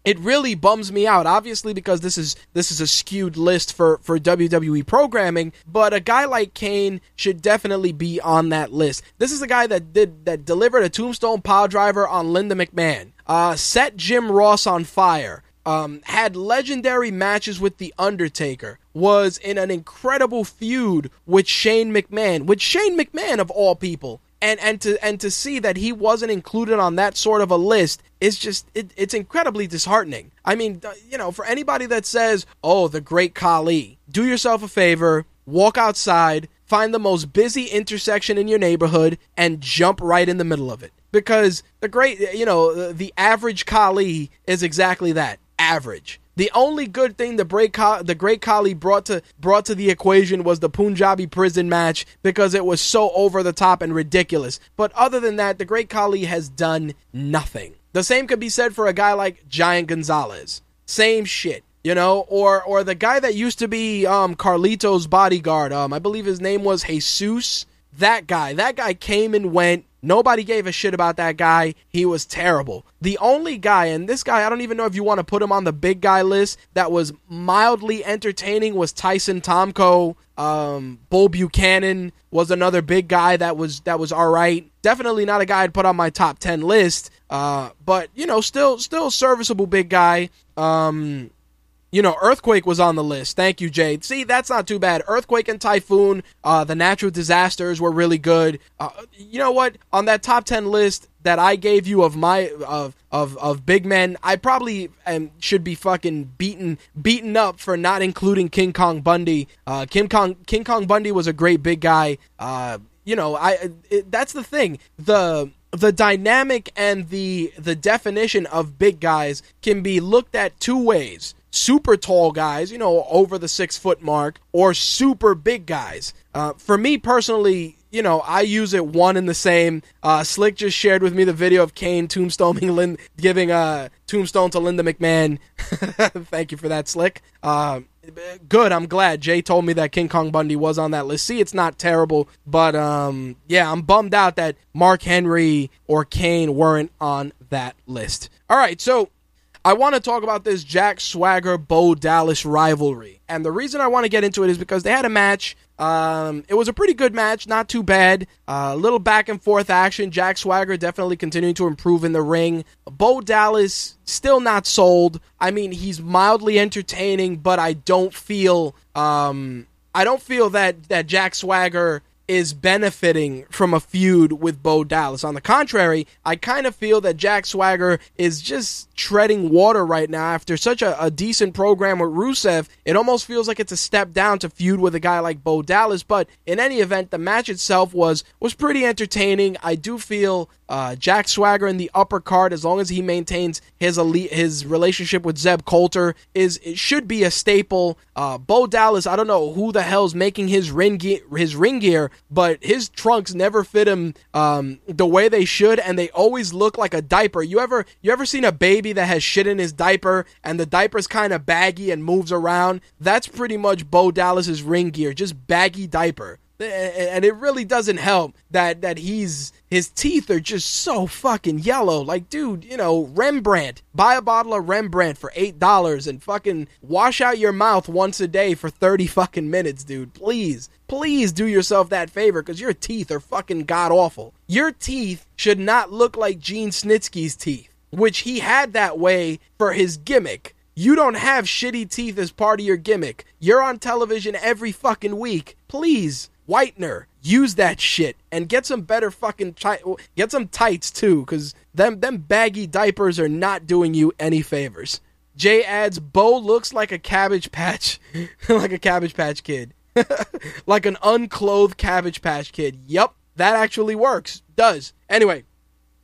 it really bums me out obviously because this is this is a skewed list for for WWE programming but a guy like Kane should definitely be on that list. This is a guy that did that delivered a tombstone power driver on Linda McMahon uh, set Jim Ross on fire um, had legendary matches with The Undertaker, was in an incredible feud with Shane McMahon, with Shane McMahon of all people and and to and to see that he wasn't included on that sort of a list is just it, it's incredibly disheartening. I mean, uh, you know, for anybody that says, "Oh, the great Khali," do yourself a favor, walk outside, find the most busy intersection in your neighborhood, and jump right in the middle of it. Because the great, you know, the average Khali is exactly that average. The only good thing the great the great brought to brought to the equation was the Punjabi prison match because it was so over the top and ridiculous. But other than that, the great Khali has done nothing. The same could be said for a guy like Giant Gonzalez. Same shit you know, or or the guy that used to be um, Carlito's bodyguard. Um, I believe his name was Jesus. That guy, that guy came and went. Nobody gave a shit about that guy. He was terrible. The only guy, and this guy, I don't even know if you want to put him on the big guy list, that was mildly entertaining was Tyson Tomko. Um, Bull Buchanan was another big guy that was that was all right. Definitely not a guy I'd put on my top ten list. Uh, but you know, still still serviceable big guy. Um, you know, Earthquake was on the list. Thank you, Jade. See, that's not too bad. Earthquake and Typhoon, uh, the natural disasters were really good. Uh, you know what? On that top ten list that I gave you of my of of of big men, I probably am, should be fucking beaten beaten up for not including King Kong Bundy. Uh, King Kong King Kong Bundy was a great big guy. Uh, you know, I it, that's the thing. The the dynamic and the the definition of big guys can be looked at two ways super tall guys, you know, over the six foot mark, or super big guys. Uh, for me personally, you know, I use it one and the same. Uh, Slick just shared with me the video of Kane tombstoning Lynn, giving a uh, tombstone to Linda McMahon. Thank you for that, Slick. Uh, good. I'm glad Jay told me that King Kong Bundy was on that list. See, it's not terrible, but um, yeah, I'm bummed out that Mark Henry or Kane weren't on that list. All right, so I want to talk about this Jack Swagger Bo Dallas rivalry. And the reason I want to get into it is because they had a match. Um, it was a pretty good match, not too bad. A uh, little back and forth action. Jack Swagger definitely continuing to improve in the ring. Bo Dallas still not sold. I mean, he's mildly entertaining, but I don't feel um, I don't feel that that Jack Swagger is benefiting from a feud with Bo Dallas. On the contrary, I kind of feel that Jack Swagger is just treading water right now after such a, a, decent program with Rusev. It almost feels like it's a step down to feud with a guy like Bo Dallas. But in any event, the match itself was was pretty entertaining. I do feel uh, Jack Swagger in the upper card, as long as he maintains his elite, his relationship with Zeb Colter, is it should be a staple. Uh, Bo Dallas, I don't know who the hell's making his ring gear, his ring gear, but his trunks never fit him um, the way they should, and they always look like a diaper. You ever you ever seen a baby that has shit in his diaper, and the diaper's kind of baggy and moves around? That's pretty much Bo Dallas's ring gear, just baggy diaper and it really doesn't help that that he's his teeth are just so fucking yellow. Like, dude, you know, Rembrandt. Buy a bottle of Rembrandt for eight dollars and fucking wash out your mouth once a day for thirty fucking minutes, dude. Please, please do yourself that favor because your teeth are fucking god awful. Your teeth should not look like Gene Snitsky's teeth, which he had that way for his gimmick. You don't have shitty teeth as part of your gimmick. You're on television every fucking week. Please whitener. Use that shit and get some better fucking get some tights too, cause them them baggy diapers are not doing you any favors. Jay adds, Bo looks like a cabbage patch, like a cabbage patch kid, like an unclothed cabbage patch kid. Yup, that actually works. Does anyway.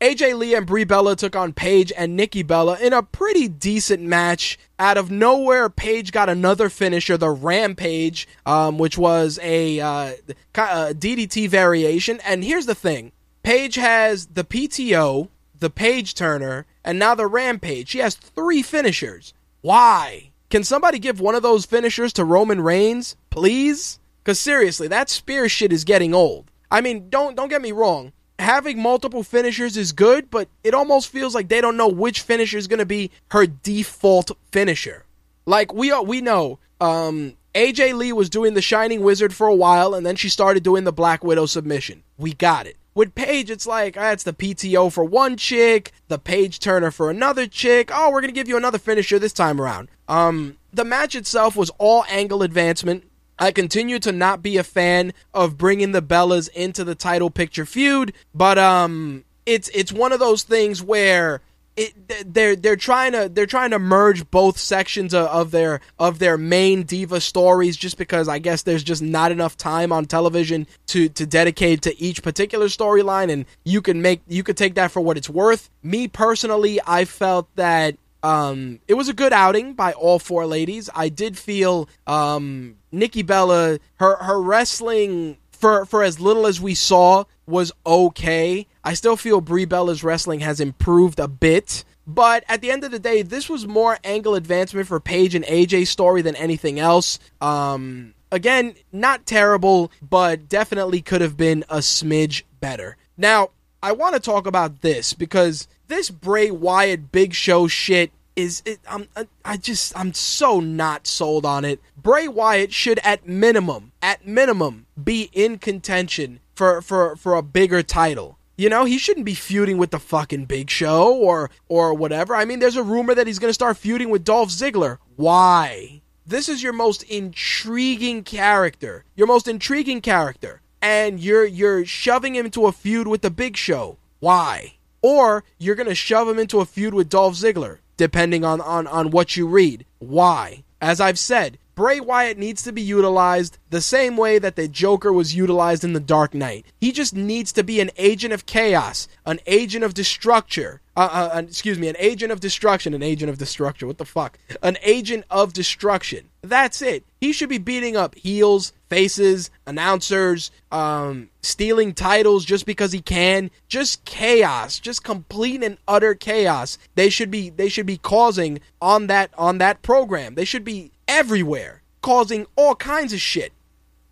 AJ Lee and Brie Bella took on Paige and Nikki Bella in a pretty decent match. Out of nowhere, Paige got another finisher, the Rampage, um, which was a, uh, a DDT variation. And here's the thing Paige has the PTO, the Paige Turner, and now the Rampage. She has three finishers. Why? Can somebody give one of those finishers to Roman Reigns, please? Because seriously, that spear shit is getting old. I mean, don't don't get me wrong having multiple finishers is good, but it almost feels like they don't know which finisher is going to be her default finisher. Like we are, we know um, AJ Lee was doing the Shining Wizard for a while, and then she started doing the Black Widow submission. We got it. With Paige, it's like ah, the PTO for one chick, the Paige Turner for another chick. Oh, we're gonna give you another finisher this time around. Um, the match itself was all angle advancement. I continue to not be a fan of bringing the Bellas into the title picture feud, but um, it's it's one of those things where it, they're they're trying to they're trying to merge both sections of, of, their of their main diva stories just because I guess there's just not enough time on television to to dedicate to each particular storyline and you can make you could take that for what it's worth. Me personally, I felt that um, it was a good outing by all four ladies. I did feel um, Nikki Bella, her her wrestling for for as little as we saw was okay. I still feel Brie Bella's wrestling has improved a bit. But at the end of the day, this was more angle advancement for Paige and AJ's story than anything else. Um, again, not terrible, but definitely could have been a smidge better. Now, I want to talk about this because this Bray Wyatt Big Show shit is it, I'm I just I'm so not sold on it. Bray Wyatt should at minimum at minimum be in contention for for for a bigger title. You know, he shouldn't be feuding with the fucking Big Show or or whatever. I mean, there's a rumor that he's going to start feuding with Dolph Ziggler. Why? This is your most intriguing character. Your most intriguing character. And you're you're shoving him into a feud with the Big Show. Why? or you're going to shove him into a feud with Dolph Ziggler, depending on, on, on what you read. Why? As I've said, Bray Wyatt needs to be utilized the same way that the Joker was utilized in The Dark Knight. He just needs to be an agent of chaos, an agent of destruction. Uh, uh, excuse me, an agent of destruction, an agent of destruction. What the fuck? An agent of destruction. That's it. He should be beating up heels, faces, announcers, um, stealing titles just because he can. Just chaos, just complete and utter chaos. They should be they should be causing on that on that program. They should be everywhere, causing all kinds of shit.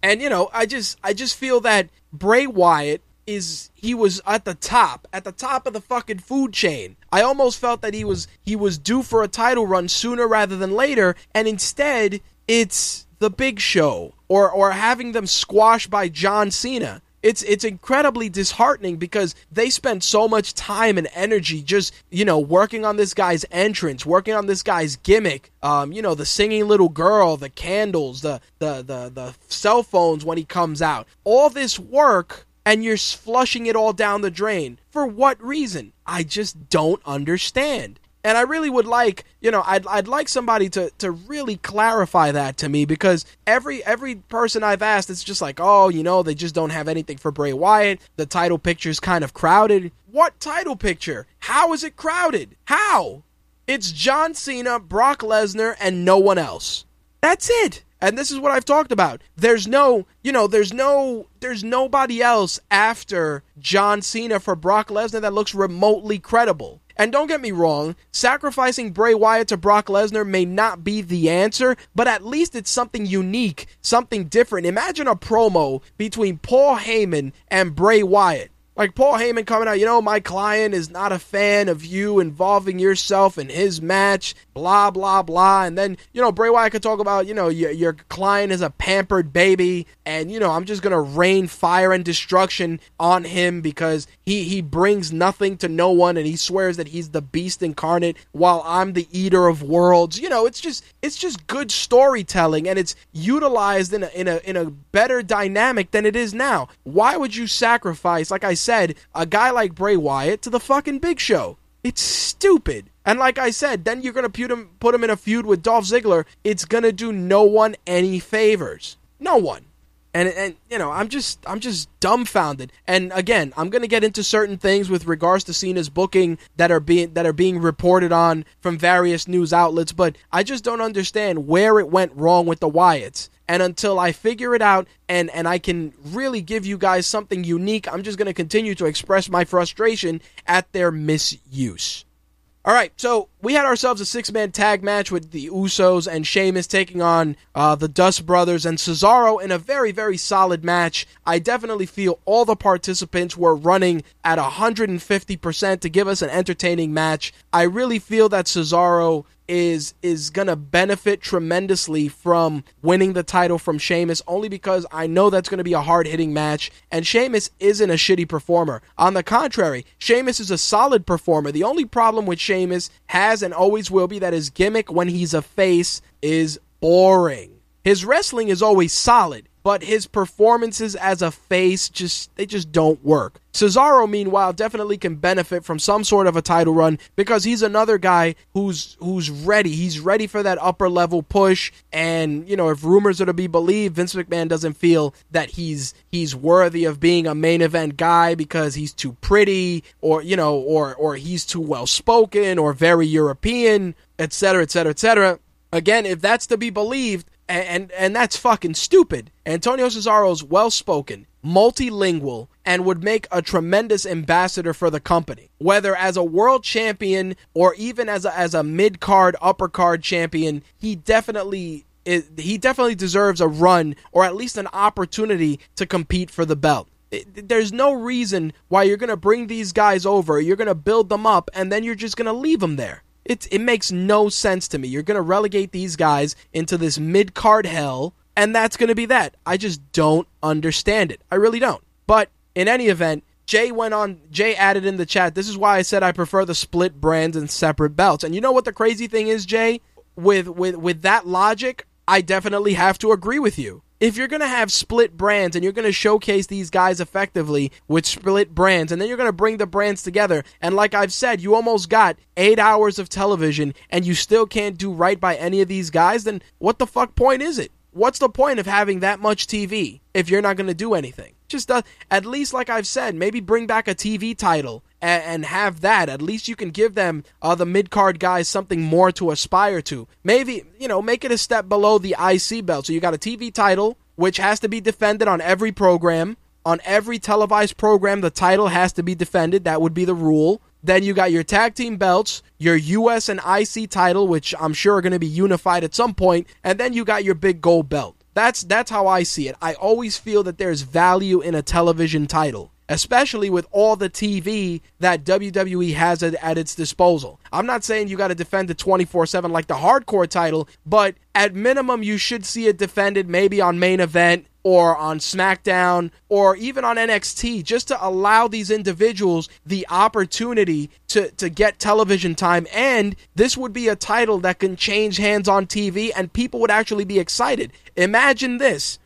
And you know, I just I just feel that Bray Wyatt is he was at the top, at the top of the fucking food chain. I almost felt that he was he was due for a title run sooner rather than later, and instead it's the Big Show or or having them squashed by John Cena. It's it's incredibly disheartening because they spent so much time and energy just you know working on this guy's entrance, working on this guy's gimmick. Um, you know the singing little girl, the candles, the the the the cell phones when he comes out. All this work and you're flushing it all down the drain. For what reason? I just don't understand. And I really would like, you know, I'd, I'd like somebody to, to really clarify that to me because every every person I've asked, it's just like, oh, you know, they just don't have anything for Bray Wyatt. The title picture's kind of crowded. What title picture? How is it crowded? How? It's John Cena, Brock Lesnar, and no one else. That's it. And this is what I've talked about. There's no, you know, there's no, there's nobody else after John Cena for Brock Lesnar that looks remotely credible. And don't get me wrong, sacrificing Bray Wyatt to Brock Lesnar may not be the answer, but at least it's something unique, something different. Imagine a promo between Paul Heyman and Bray Wyatt. Like Paul Heyman coming out, you know, my client is not a fan of you involving yourself in his match, blah, blah, blah. And then, you know, Bray Wyatt could talk about, you know, your, your client is a pampered baby, and, you know, I'm just going to rain fire and destruction on him because he, he brings nothing to no one and he swears that he's the beast incarnate while I'm the eater of worlds. You know, it's just, it's just good storytelling and it's utilized in a, in a, in a better dynamic than it is now. Why would you sacrifice, like I said, said, a guy like Bray Wyatt to the fucking Big Show. It's stupid. And like I said, then you're gonna put him put him in a feud with Dolph Ziggler. It's gonna do no one any favors. No one. And and you know, I'm just I'm just dumbfounded. And again, I'm gonna get into certain things with regards to Cena's booking that are being that are being reported on from various news outlets, but I just don't understand where it went wrong with the Wyatts and until I figure it out and and I can really give you guys something unique, I'm just going to continue to express my frustration at their misuse. All right, so we had ourselves a six man tag match with the Usos and Sheamus taking on uh, the Dust Brothers and Cesaro in a very, very solid match. I definitely feel all the participants were running at 150% to give us an entertaining match. I really feel that Cesaro is is gonna benefit tremendously from winning the title from Sheamus only because I know that's gonna be a hard hitting match and Sheamus isn't a shitty performer. On the contrary, Sheamus is a solid performer. The only problem with Sheamus has and always will be that his gimmick when he's a face is boring. His wrestling is always solid but his performances as a face just they just don't work. Cesaro meanwhile definitely can benefit from some sort of a title run because he's another guy who's who's ready. He's ready for that upper level push and you know if rumors are to be believed Vince McMahon doesn't feel that he's he's worthy of being a main event guy because he's too pretty or you know or or he's too well spoken or very European, etc., etc., etc. Again, if that's to be believed, and, and, and that's fucking stupid. Antonio Cesaro's well spoken, multilingual, and would make a tremendous ambassador for the company. Whether as a world champion or even as a, as a mid card, upper card champion, he definitely he definitely deserves a run or at least an opportunity to compete for the belt. There's no reason why you're going to bring these guys over, you're going to build them up, and then you're just going to leave them there. It, it makes no sense to me. You're going to relegate these guys into this mid card hell, and that's going to be that. I just don't understand it. I really don't. But in any event, Jay went on, Jay added in the chat, this is why I said I prefer the split brands and separate belts. And you know what the crazy thing is, Jay? With, with, with that logic, I definitely have to agree with you if you're going to have split brands and you're going to showcase these guys effectively with split brands and then you're going to bring the brands together and like I've said you almost got 8 hours of television and you still can't do right by any of these guys then what the fuck point is it? What's the point of having that much TV if you're not going to do anything? Just uh, at least like I've said maybe bring back a TV title and, and have that. At least you can give them uh, the mid card guys something more to aspire to. Maybe you know make it a step below the IC belt. So you got a TV title which has to be defended on every program. On every televised program, the title has to be defended. That would be the rule. Then you got your tag team belts, your US and IC title, which I'm sure are going to be unified at some point, and then you got your big gold belt. That's that's how I see it. I always feel that there's value in a television title. Especially with all the TV that WWE has at, at its disposal. I'm not saying you got to defend it 24 7 like the hardcore title, but at minimum, you should see it defended maybe on main event or on SmackDown or even on NXT just to allow these individuals the opportunity to, to get television time. And this would be a title that can change hands on TV and people would actually be excited. Imagine this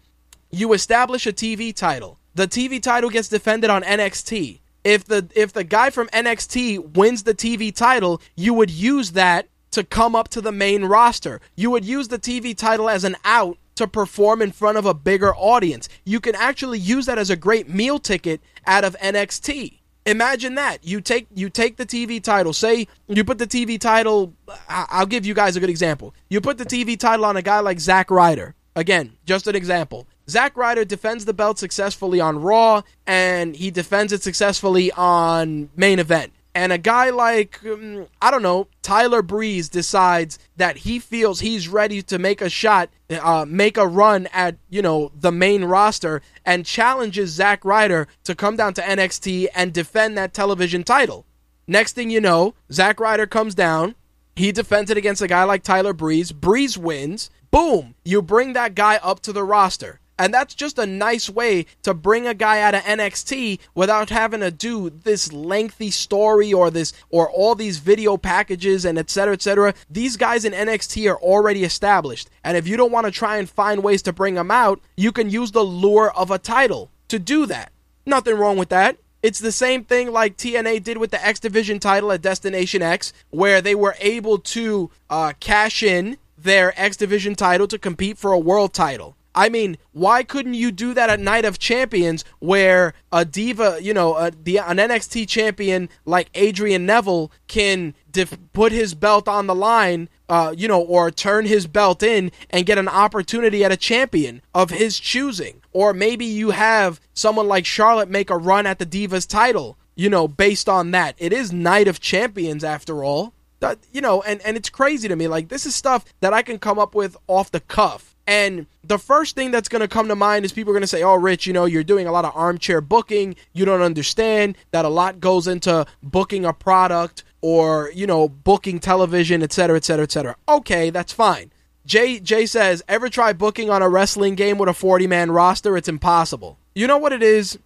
you establish a TV title, the TV title gets defended on NXT. If the if the guy from NXT wins the TV title, you would use that to come up to the main roster. You would use the TV title as an out to perform in front of a bigger audience. You can actually use that as a great meal ticket out of NXT. Imagine that. You take you take the TV title. Say you put the TV title I'll give you guys a good example. You put the TV title on a guy like Zack Ryder. Again, just an example. Zack Ryder defends the belt successfully on Raw and he defends it successfully on main event and a guy like um, I don't know Tyler Breeze decides that he feels he's ready to make a shot, uh, make a run at you know the main roster, and challenges Zack Ryder to come down to NXT and defend that television title. Next thing you know, Zack Ryder comes down. He defends it against a guy like Tyler Breeze. Breeze wins. Boom! You bring that guy up to the roster. And that's just a nice way to bring a guy out of NXT without having to do this lengthy story or this or all these video packages and etc. etc. These guys in NXT are already established. And if you don't want to try and find ways to bring them out, you can use the lure of a title to do that. Nothing wrong with that. It's the same thing like TNA did with the X Division title at Destination X, where they were able to uh, cash in their X Division title to compete for a world title. I mean, why couldn't you do that at Night of Champions where a diva, you know, a, the, an NXT champion like Adrian Neville can dif- put his belt on the line, uh, you know, or turn his belt in and get an opportunity at a champion of his choosing? Or maybe you have someone like Charlotte make a run at the Divas title, you know, based on that. It is Night of Champions after all. That, you know, and, and it's crazy to me. Like, this is stuff that I can come up with off the cuff and the first thing that's going to come to mind is people are going to say, Oh, Rich, you know, you're doing a lot of armchair booking. You don't understand that a lot goes into booking a product or, you know, booking television, et cetera, et cetera, et cetera. Okay, that's fine. Jay, Jay says, Ever try booking on a wrestling game with a 40 man roster? It's impossible. You know what it is?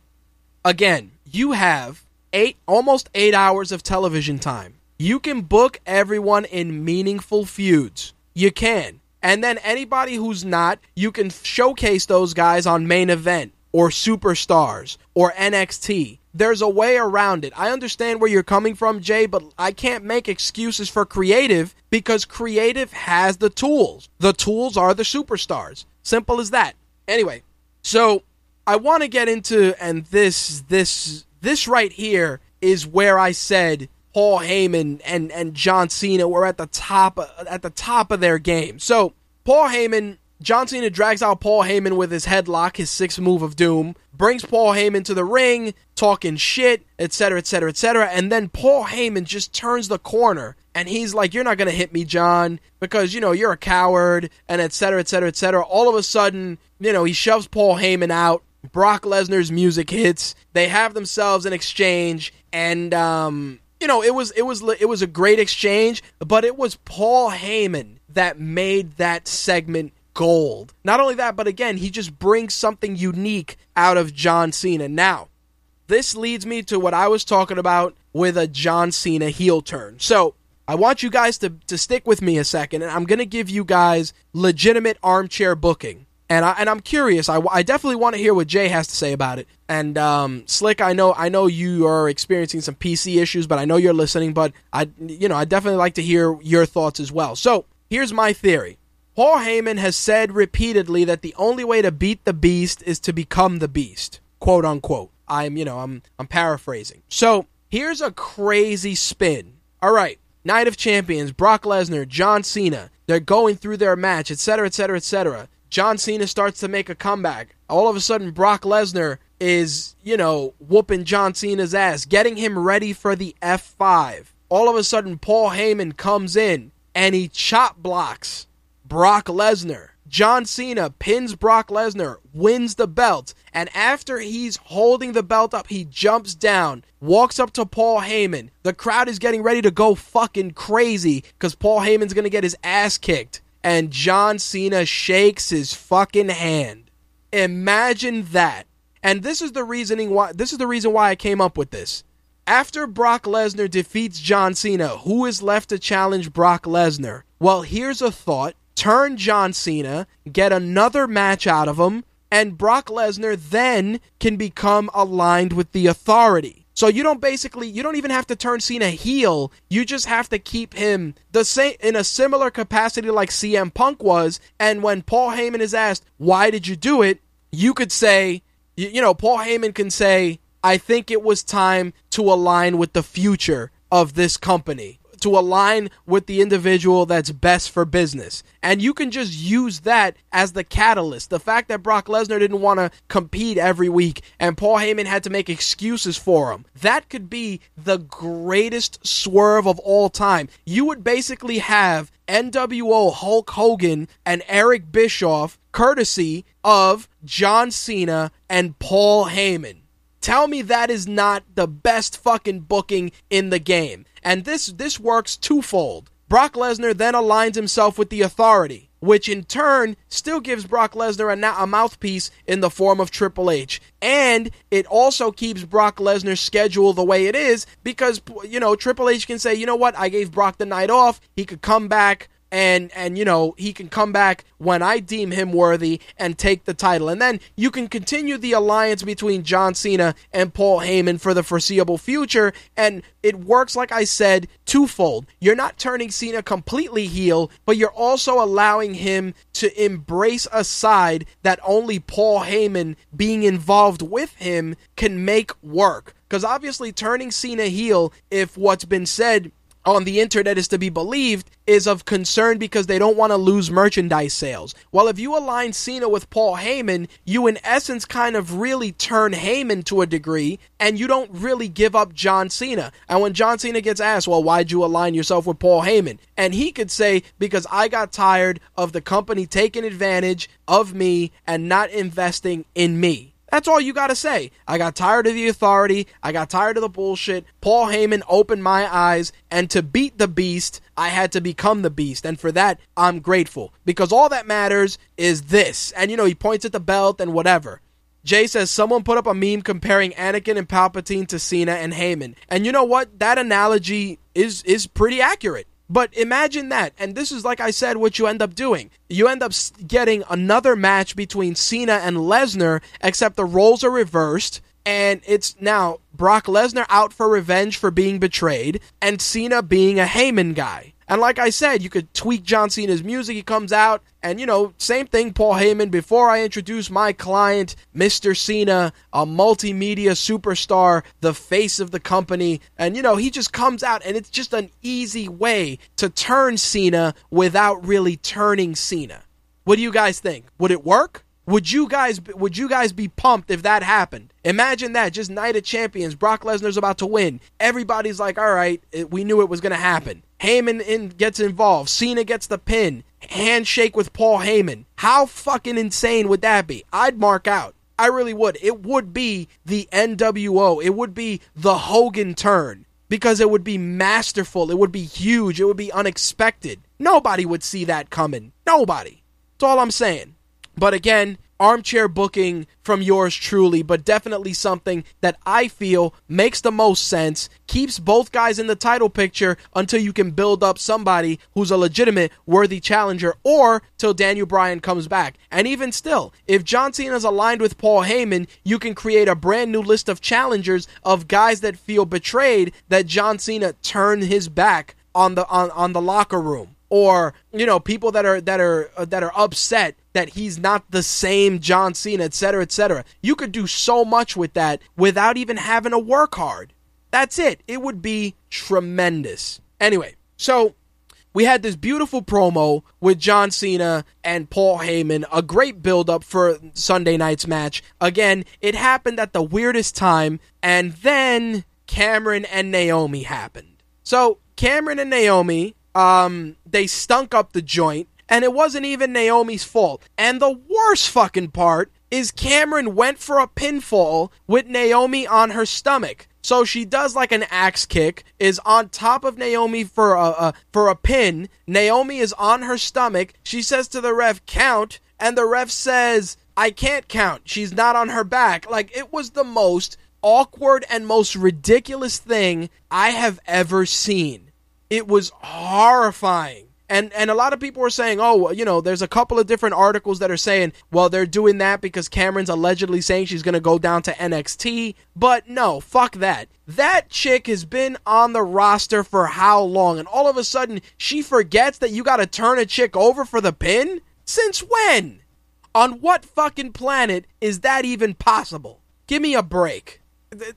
Again, you have eight, almost eight hours of television time. You can book everyone in meaningful feuds. You can. And then anybody who's not, you can showcase those guys on main event or superstars or NXT. There's a way around it. I understand where you're coming from, Jay, but I can't make excuses for creative because creative has the tools. The tools are the superstars. Simple as that. Anyway, so I want to get into and this this this right here is where I said Paul Heyman and and John Cena were at the top at the top of their game. So Paul Heyman, John Cena drags out Paul Heyman with his headlock, his sixth move of doom, brings Paul Heyman to the ring, talking shit, etc., etc., etc., and then Paul Heyman just turns the corner and he's like, "You're not gonna hit me, John, because you know you're a coward," and etc., etc., etc. All of a sudden, you know, he shoves Paul Heyman out. Brock Lesnar's music hits. They have themselves an exchange, and um, you know, it was it was it was a great exchange, but it was Paul Heyman that made that segment gold. Not only that, but again, he just brings something unique out of John Cena. Now, this leads me to what I was talking about with a John Cena heel turn. So, I want you guys to, to stick with me a second, and I'm going to give you guys legitimate armchair booking and I and I'm curious. I, I definitely want to hear what Jay has to say about it. And um, Slick, I know I know you are experiencing some PC issues, but I know you're listening. But I you know I definitely like to hear your thoughts as well. So here's my theory. Paul Heyman has said repeatedly that the only way to beat the beast is to become the beast, quote unquote. I'm you know I'm I'm paraphrasing. So here's a crazy spin. All right, Night of Champions, Brock Lesnar, John Cena. They're going through their match, etc., etc., etc John Cena starts to make a comeback. All of a sudden, Brock Lesnar is, you know, whooping John Cena's ass, getting him ready for the F5. All of a sudden, Paul Heyman comes in and he chop blocks Brock Lesnar. John Cena pins Brock Lesnar, wins the belt, And after he's holding the belt up, he jumps down, walks up to Paul Heyman. The crowd is getting ready to go fucking crazy because Paul Heyman's gonna get his ass kicked. And John Cena shakes his fucking hand. Imagine that. And this is the reasoning why this is the reason why I came up with this. After Brock Lesnar defeats John Cena, who is left to challenge Brock Lesnar? Well, here's a thought. Turn John Cena, get another match out of him, and Brock Lesnar then can become aligned with the authority. So you don't basically you don't even have to turn Cena heel. You just have to keep him the same in a similar capacity like CM Punk was. And when Paul Heyman is asked, "Why did you do it?" you could say, you, you know, Paul Heyman can say, "I think it was time to align with the future of this company." To align with the individual that's best for business. And you can just use that as the catalyst. The fact that Brock Lesnar didn't want to compete every week and Paul Heyman had to make excuses for him. That could be the greatest swerve of all time. You would basically have NWO Hulk Hogan and Eric Bischoff courtesy of John Cena and Paul Heyman. Tell me that is not the best fucking booking in the game. And this this works twofold. Brock Lesnar then aligns himself with the authority, which in turn still gives Brock Lesnar a, a, mouthpiece in the form of Triple H. And it also keeps Brock Lesnar's schedule the way it is because, you know, Triple H can say, you know what, I gave Brock the night off. He could come back and and you know he can come back when I deem him worthy and take the title. And then you can continue the alliance between John Cena and Paul Heyman for the foreseeable future and it works like I said twofold. You're not turning Cena completely heel, but you're also allowing him to embrace a side that only Paul Heyman being involved with him can make work. Because obviously, turning Cena heel, if what's been said on the internet is to be believed is of concern because they don't want to lose merchandise sales. Well, if you align Cena with Paul Heyman, you in essence kind of really turn Heyman to a degree and you don't really give up John Cena. And when John Cena gets asked, well, why'd you align yourself with Paul Heyman? And he could say, because I got tired of the company taking advantage of me and not investing in me. That's all you got to say. I got tired of the authority. I got tired of the bullshit. Paul Heyman opened my eyes, and to beat the beast, I had to become the beast. And for that, I'm grateful. Because all that matters is this. And you know, he points at the belt and whatever. Jay says someone put up a meme comparing Anakin and Palpatine to Cena and Heyman. And you know what? That analogy is is pretty accurate. But imagine that. And this is, like I said, what you end up doing. You end up getting another match between Cena and Lesnar, except the roles are reversed. And it's now Brock Lesnar out for revenge for being betrayed, and Cena being a Heyman guy. And like I said, you could tweak John Cena's music. He comes out, and you know, same thing, Paul Heyman. Before I introduce my client, Mr. Cena, a multimedia superstar, the face of the company, and you know, he just comes out, and it's just an easy way to turn Cena without really turning Cena. What do you guys think? Would it work? Would you guys would you guys be pumped if that happened? Imagine that, just Night of Champions. Brock Lesnar's about to win. Everybody's like, "All right, we knew it was going to happen." Heyman in, gets involved. Cena gets the pin. Handshake with Paul Heyman. How fucking insane would that be? I'd mark out. I really would. It would be the NWO. It would be the Hogan turn because it would be masterful. It would be huge. It would be unexpected. Nobody would see that coming. Nobody. That's all I'm saying. But again, armchair booking from yours truly, but definitely something that I feel makes the most sense, keeps both guys in the title picture until you can build up somebody who's a legitimate, worthy challenger, or till Daniel Bryan comes back. And even still, if John Cena is aligned with Paul Heyman, you can create a brand new list of challengers of guys that feel betrayed that John Cena turned his back on the on, on the locker room or you know people that are that are that are upset that he's not the same John Cena, etc., etc. You could do so much with that without even having to work hard. That's it. It would be tremendous. Anyway, so we had this beautiful promo with John Cena and Paul Heyman, a great build up for Sunday night's match. Again, it happened at the weirdest time, and then Cameron and Naomi happened. So, Cameron and Naomi, um, they stunk up the joint and it wasn't even Naomi's fault. And the worst fucking part is Cameron went for a pinfall with Naomi on her stomach. So she does like an axe kick, is on top of Naomi for a, a for a pin. Naomi is on her stomach. She says to the ref, "Count," and the ref says, "I can't count. She's not on her back." Like it was the most awkward and most ridiculous thing I have ever seen. It was horrifying. And and a lot of people are saying, "Oh, you know, there's a couple of different articles that are saying, well, they're doing that because Cameron's allegedly saying she's going to go down to NXT." But no, fuck that. That chick has been on the roster for how long? And all of a sudden, she forgets that you got to turn a chick over for the pin? Since when? On what fucking planet is that even possible? Give me a break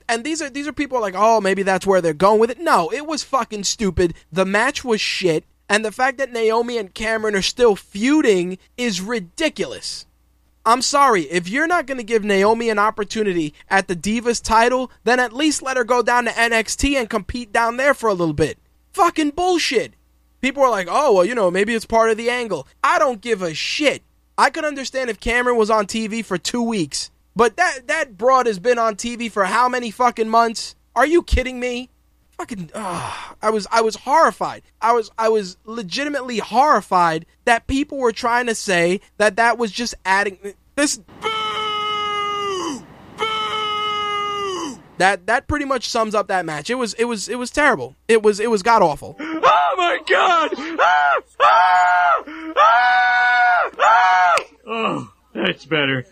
and these are these are people like, oh, maybe that's where they're going with it. No, it was fucking stupid. The match was shit. And the fact that Naomi and Cameron are still feuding is ridiculous. I'm sorry, if you're not going to give Naomi an opportunity at the Divas title, then at least let her go down to NXT and compete down there for a little bit. Fucking bullshit. People are like, oh, well, you know, maybe it's part of the angle. I don't give a shit. I could understand if Cameron was on TV for two weeks, but that, that broad has been on TV for how many fucking months? Are you kidding me? Fucking uh, I was I was horrified. I was I was legitimately horrified that people were trying to say that that was just adding this boo. That that pretty much sums up that match. It was it was it was terrible. It was it was god awful. Oh my god! Ah, ah, ah, ah. Oh, that's better.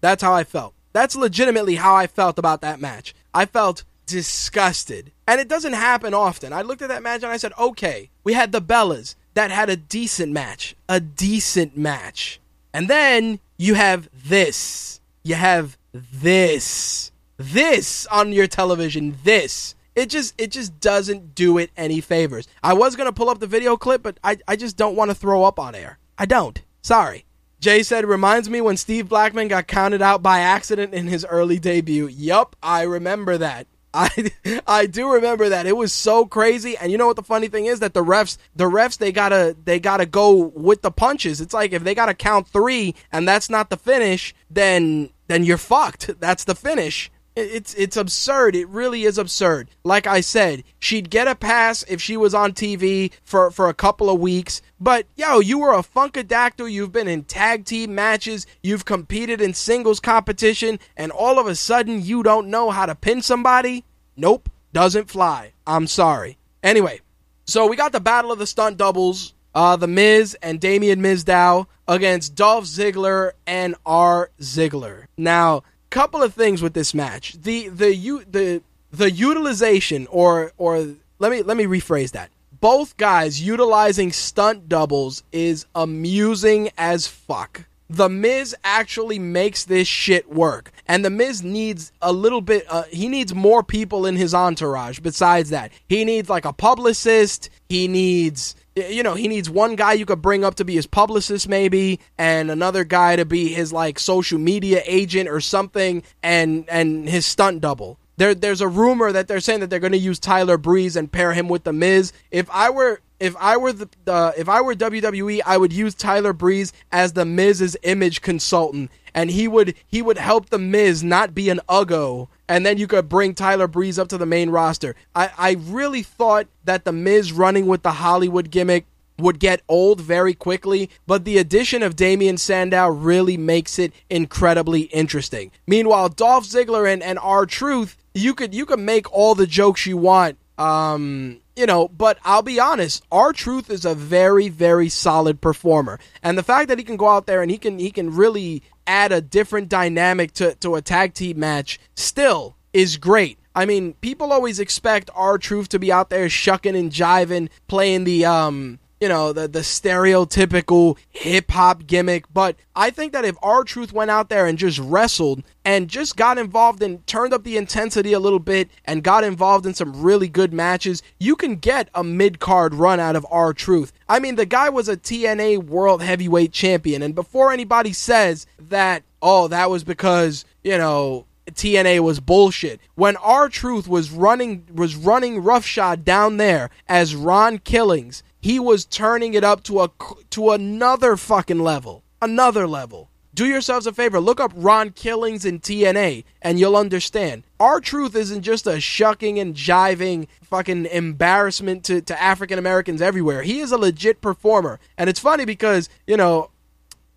That's how I felt. That's legitimately how I felt about that match. I felt disgusted. And it doesn't happen often. I looked at that match and I said, okay, we had the Bellas that had a decent match. A decent match. And then you have this. You have this. This on your television. This. It just it just doesn't do it any favors. I was gonna pull up the video clip, but I, I just don't want to throw up on air. I don't. Sorry. Jay said, reminds me when Steve Blackman got counted out by accident in his early debut. Yup, I remember that. I I do remember that. It was so crazy. And you know what the funny thing is that the refs the refs they gotta they gotta go with the punches. It's like if they gotta count three and that's not the finish, then then you're fucked. That's the finish. It's it's absurd. It really is absurd. Like I said, she'd get a pass if she was on TV for, for a couple of weeks. But yo, you were a Funkadactyl. You've been in tag team matches. You've competed in singles competition, and all of a sudden you don't know how to pin somebody. Nope, doesn't fly. I'm sorry. Anyway, so we got the battle of the stunt doubles. Uh, the Miz and Damien Mizdow against Dolph Ziggler and R. Ziggler. Now, couple of things with this match. The the you the the utilization or or let me let me rephrase that. Both guys utilizing stunt doubles is amusing as fuck. The Miz actually makes this shit work. And The Miz needs a little bit, uh, he needs more people in his entourage besides that. He needs like a publicist, he needs you know, he needs one guy you could bring up to be his publicist, maybe, and another guy to be his like social media agent or something, and and his stunt double. There, there's a rumor that they're saying that they're going to use Tyler Breeze and pair him with the Miz. If I were if I were the, the if I were WWE, I would use Tyler Breeze as the Miz's image consultant, and he would he would help the Miz not be an uggo, and then you could bring Tyler Breeze up to the main roster. I I really thought that the Miz running with the Hollywood gimmick would get old very quickly, but the addition of Damien Sandow really makes it incredibly interesting. Meanwhile, Dolph Ziggler and, and R Truth, you could you could make all the jokes you want. Um, you know, but I'll be honest, R Truth is a very, very solid performer. And the fact that he can go out there and he can he can really add a different dynamic to, to a tag team match still is great. I mean, people always expect R Truth to be out there shucking and jiving, playing the um you know, the, the stereotypical hip hop gimmick. But I think that if R Truth went out there and just wrestled and just got involved and turned up the intensity a little bit and got involved in some really good matches, you can get a mid card run out of R Truth. I mean, the guy was a TNA World Heavyweight Champion. And before anybody says that, oh, that was because, you know, TNA was bullshit. When R Truth was running was running roughshod down there as Ron Killings, he was turning it up to a to another fucking level, another level. Do yourselves a favor, look up Ron Killings in TNA, and you'll understand. R Truth isn't just a shucking and jiving fucking embarrassment to, to African Americans everywhere. He is a legit performer. And it's funny because, you know,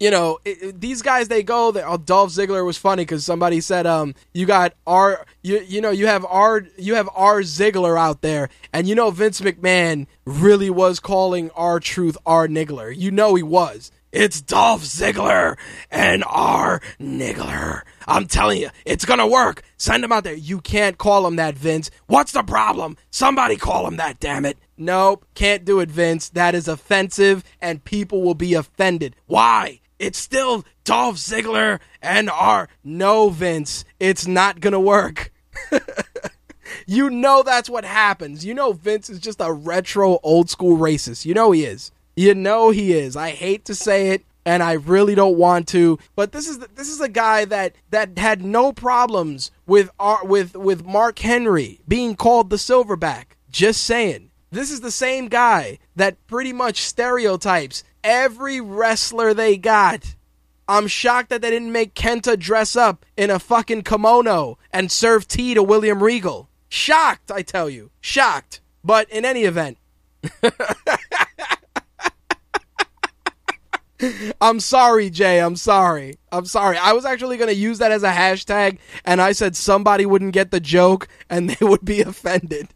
you know, it, it, these guys they go. They, oh, Dolph Ziggler was funny because somebody said, um, you got R, you you know, you have R, you have R Ziggler out there, and you know Vince McMahon really was calling R-Truth R Niggler. You know he was. It's Dolph Ziggler and R Niggler. I'm telling you, it's gonna work. Send him out there. You can't call him that, Vince. What's the problem? Somebody call him that, damn it. Nope, can't do it, Vince. That is offensive, and people will be offended. Why? It's still Dolph Ziggler and R. No, Vince, it's not gonna work. you know that's what happens. You know Vince is just a retro old school racist. You know he is. You know he is. I hate to say it and I really don't want to, but this is this is a guy that that had no problems with our, with with Mark Henry being called the silverback. Just saying. This is the same guy that pretty much stereotypes every wrestler they got. I'm shocked that they didn't make Kenta dress up in a fucking kimono and serve tea to William Regal. Shocked, I tell you. Shocked. But in any event. I'm sorry, Jay. I'm sorry. I'm sorry. I was actually going to use that as a hashtag, and I said somebody wouldn't get the joke and they would be offended.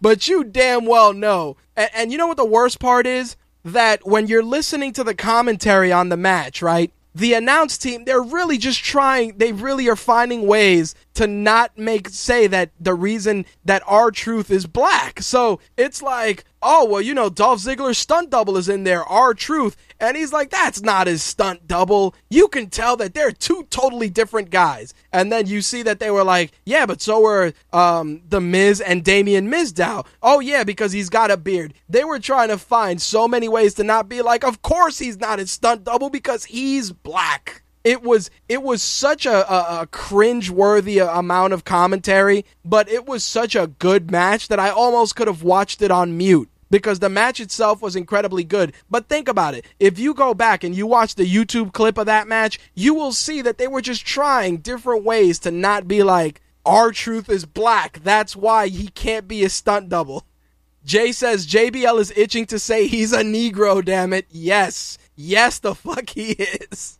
But you damn well know. And, and you know what the worst part is? That when you're listening to the commentary on the match, right? The announce team, they're really just trying, they really are finding ways to not make say that the reason that R Truth is black. So it's like, oh well, you know, Dolph Ziggler's stunt double is in there, R Truth. and he's like, that's not his stunt double. You can tell that they're two totally different guys. And then you see that they were like, yeah, but so were um, the Miz and Damien Mizdow. Oh yeah, because he's got a beard. They were trying to find so many ways to not be like, of course he's not his stunt double because he's black it was it was such a, a, a cringe worthy amount of commentary, but it was such a good match that I almost could have watched it on mute because the match itself was incredibly good. But think about it. If you go back and you watch the YouTube clip of that match, you will see that they were just trying different ways to not be like, R Truth is black. That's why he can't be a stunt double. Jay says JBL is itching to say he's a Negro, damn it. Yes. Yes, the fuck he is.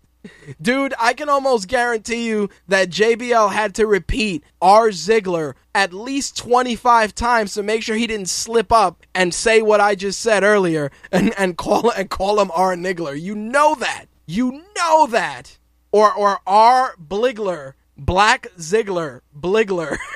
Dude, I can almost guarantee you that JBL had to repeat R. Ziggler at least 25 times to make sure he didn't slip up and say what I just said earlier and, and call and call him R. Niggler. You know that. You know that. Or or R. Bligler. Black Ziggler. Bligler.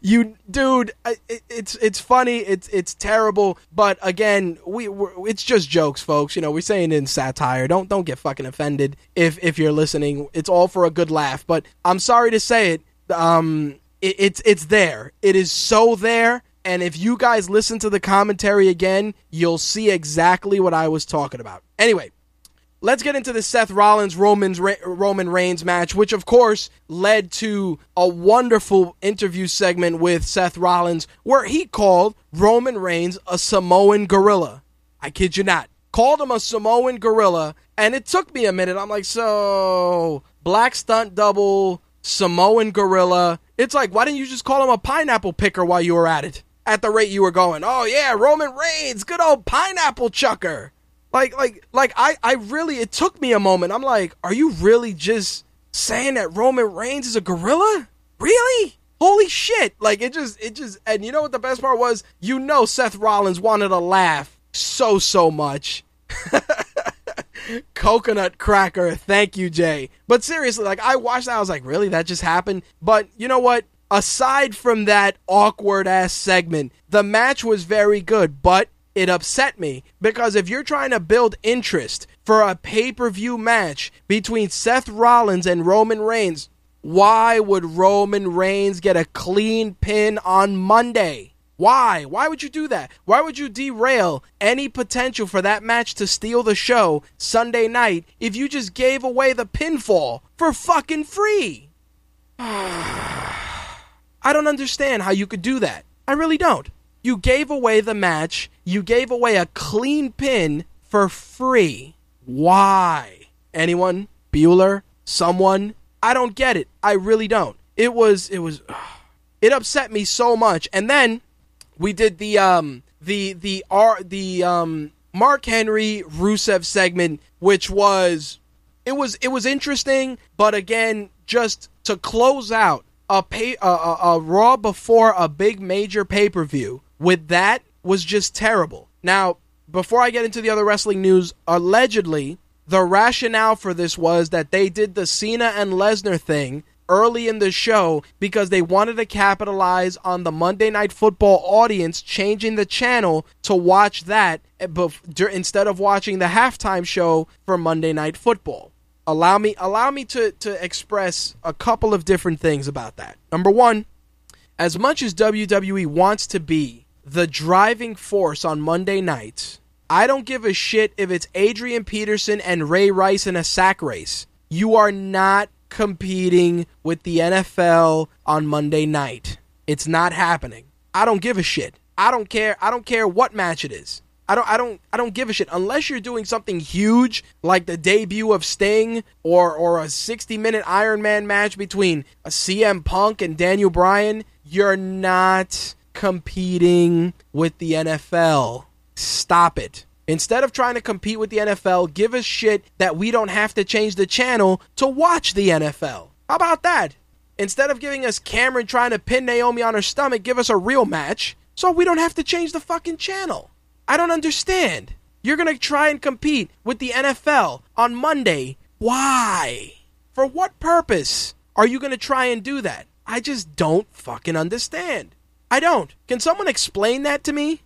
you dude it, it's it's funny it's it's terrible but again we it's just jokes folks you know we're saying in satire don't don't get fucking offended if if you're listening it's all for a good laugh but i'm sorry to say it um it, it's it's there it is so there and if you guys listen to the commentary again you'll see exactly what i was talking about. Anyway let's get into the Seth Rollins Roman's Roman Reigns match, which of course led to a wonderful interview segment with Seth Rollins where he called Roman Reigns a Samoan gorilla. I kid you not. Called him a Samoan gorilla, and it took me a minute. I'm like, so black stunt double, Samoan gorilla. It's like, why didn't you just call him a pineapple picker while you were at it? At the rate you were going, oh yeah, Roman Reigns, good old pineapple chucker. Like, like, like, I, I really, it took me a moment. I'm like, are you really just saying that Roman Reigns is a gorilla? Really? Holy shit. Like, it just, it just, and you know what the best part was? You know, Seth Rollins wanted to laugh so, so much. Coconut cracker. Thank you, Jay. But seriously, like, I watched that. I was like, really? That just happened? But you know what? Aside from that awkward ass segment, the match was very good, but it upset me because if you're trying to build interest for a pay per view match between Seth Rollins and Roman Reigns, why would Roman Reigns get a clean pin on Monday? Why? Why would you do that? Why would you derail any potential for that match to steal the show Sunday night if you just gave away the pinfall for fucking free? I don't understand how you could do that. I really don't. You gave away the match. You gave away a clean pin for free. Why? Anyone? Bueller? Someone? I don't get it. I really don't. It was it was it upset me so much. And then we did the um the the R the um Mark Henry Rusev segment, which was it was it was interesting, but again, just to close out a pay a, a, a Raw before a big major pay per view with that was just terrible. Now, before I get into the other wrestling news, allegedly the rationale for this was that they did the Cena and Lesnar thing early in the show because they wanted to capitalize on the Monday Night Football audience changing the channel to watch that instead of watching the halftime show for Monday Night Football. Allow me allow me to to express a couple of different things about that. Number 1, as much as WWE wants to be the driving force on Monday nights, I don't give a shit if it's Adrian Peterson and Ray Rice in a sack race. You are not competing with the NFL on Monday night. It's not happening. I don't give a shit. I don't care. I don't care what match it is. I don't I don't I don't give a shit unless you're doing something huge like the debut of Sting or or a 60 minute Iron Man match between a CM Punk and Daniel Bryan, you're not competing with the NFL. Stop it. Instead of trying to compete with the NFL, give us shit that we don't have to change the channel to watch the NFL. How about that? Instead of giving us Cameron trying to pin Naomi on her stomach, give us a real match so we don't have to change the fucking channel. I don't understand. You're going to try and compete with the NFL on Monday. Why? For what purpose are you going to try and do that? I just don't fucking understand. I don't. Can someone explain that to me?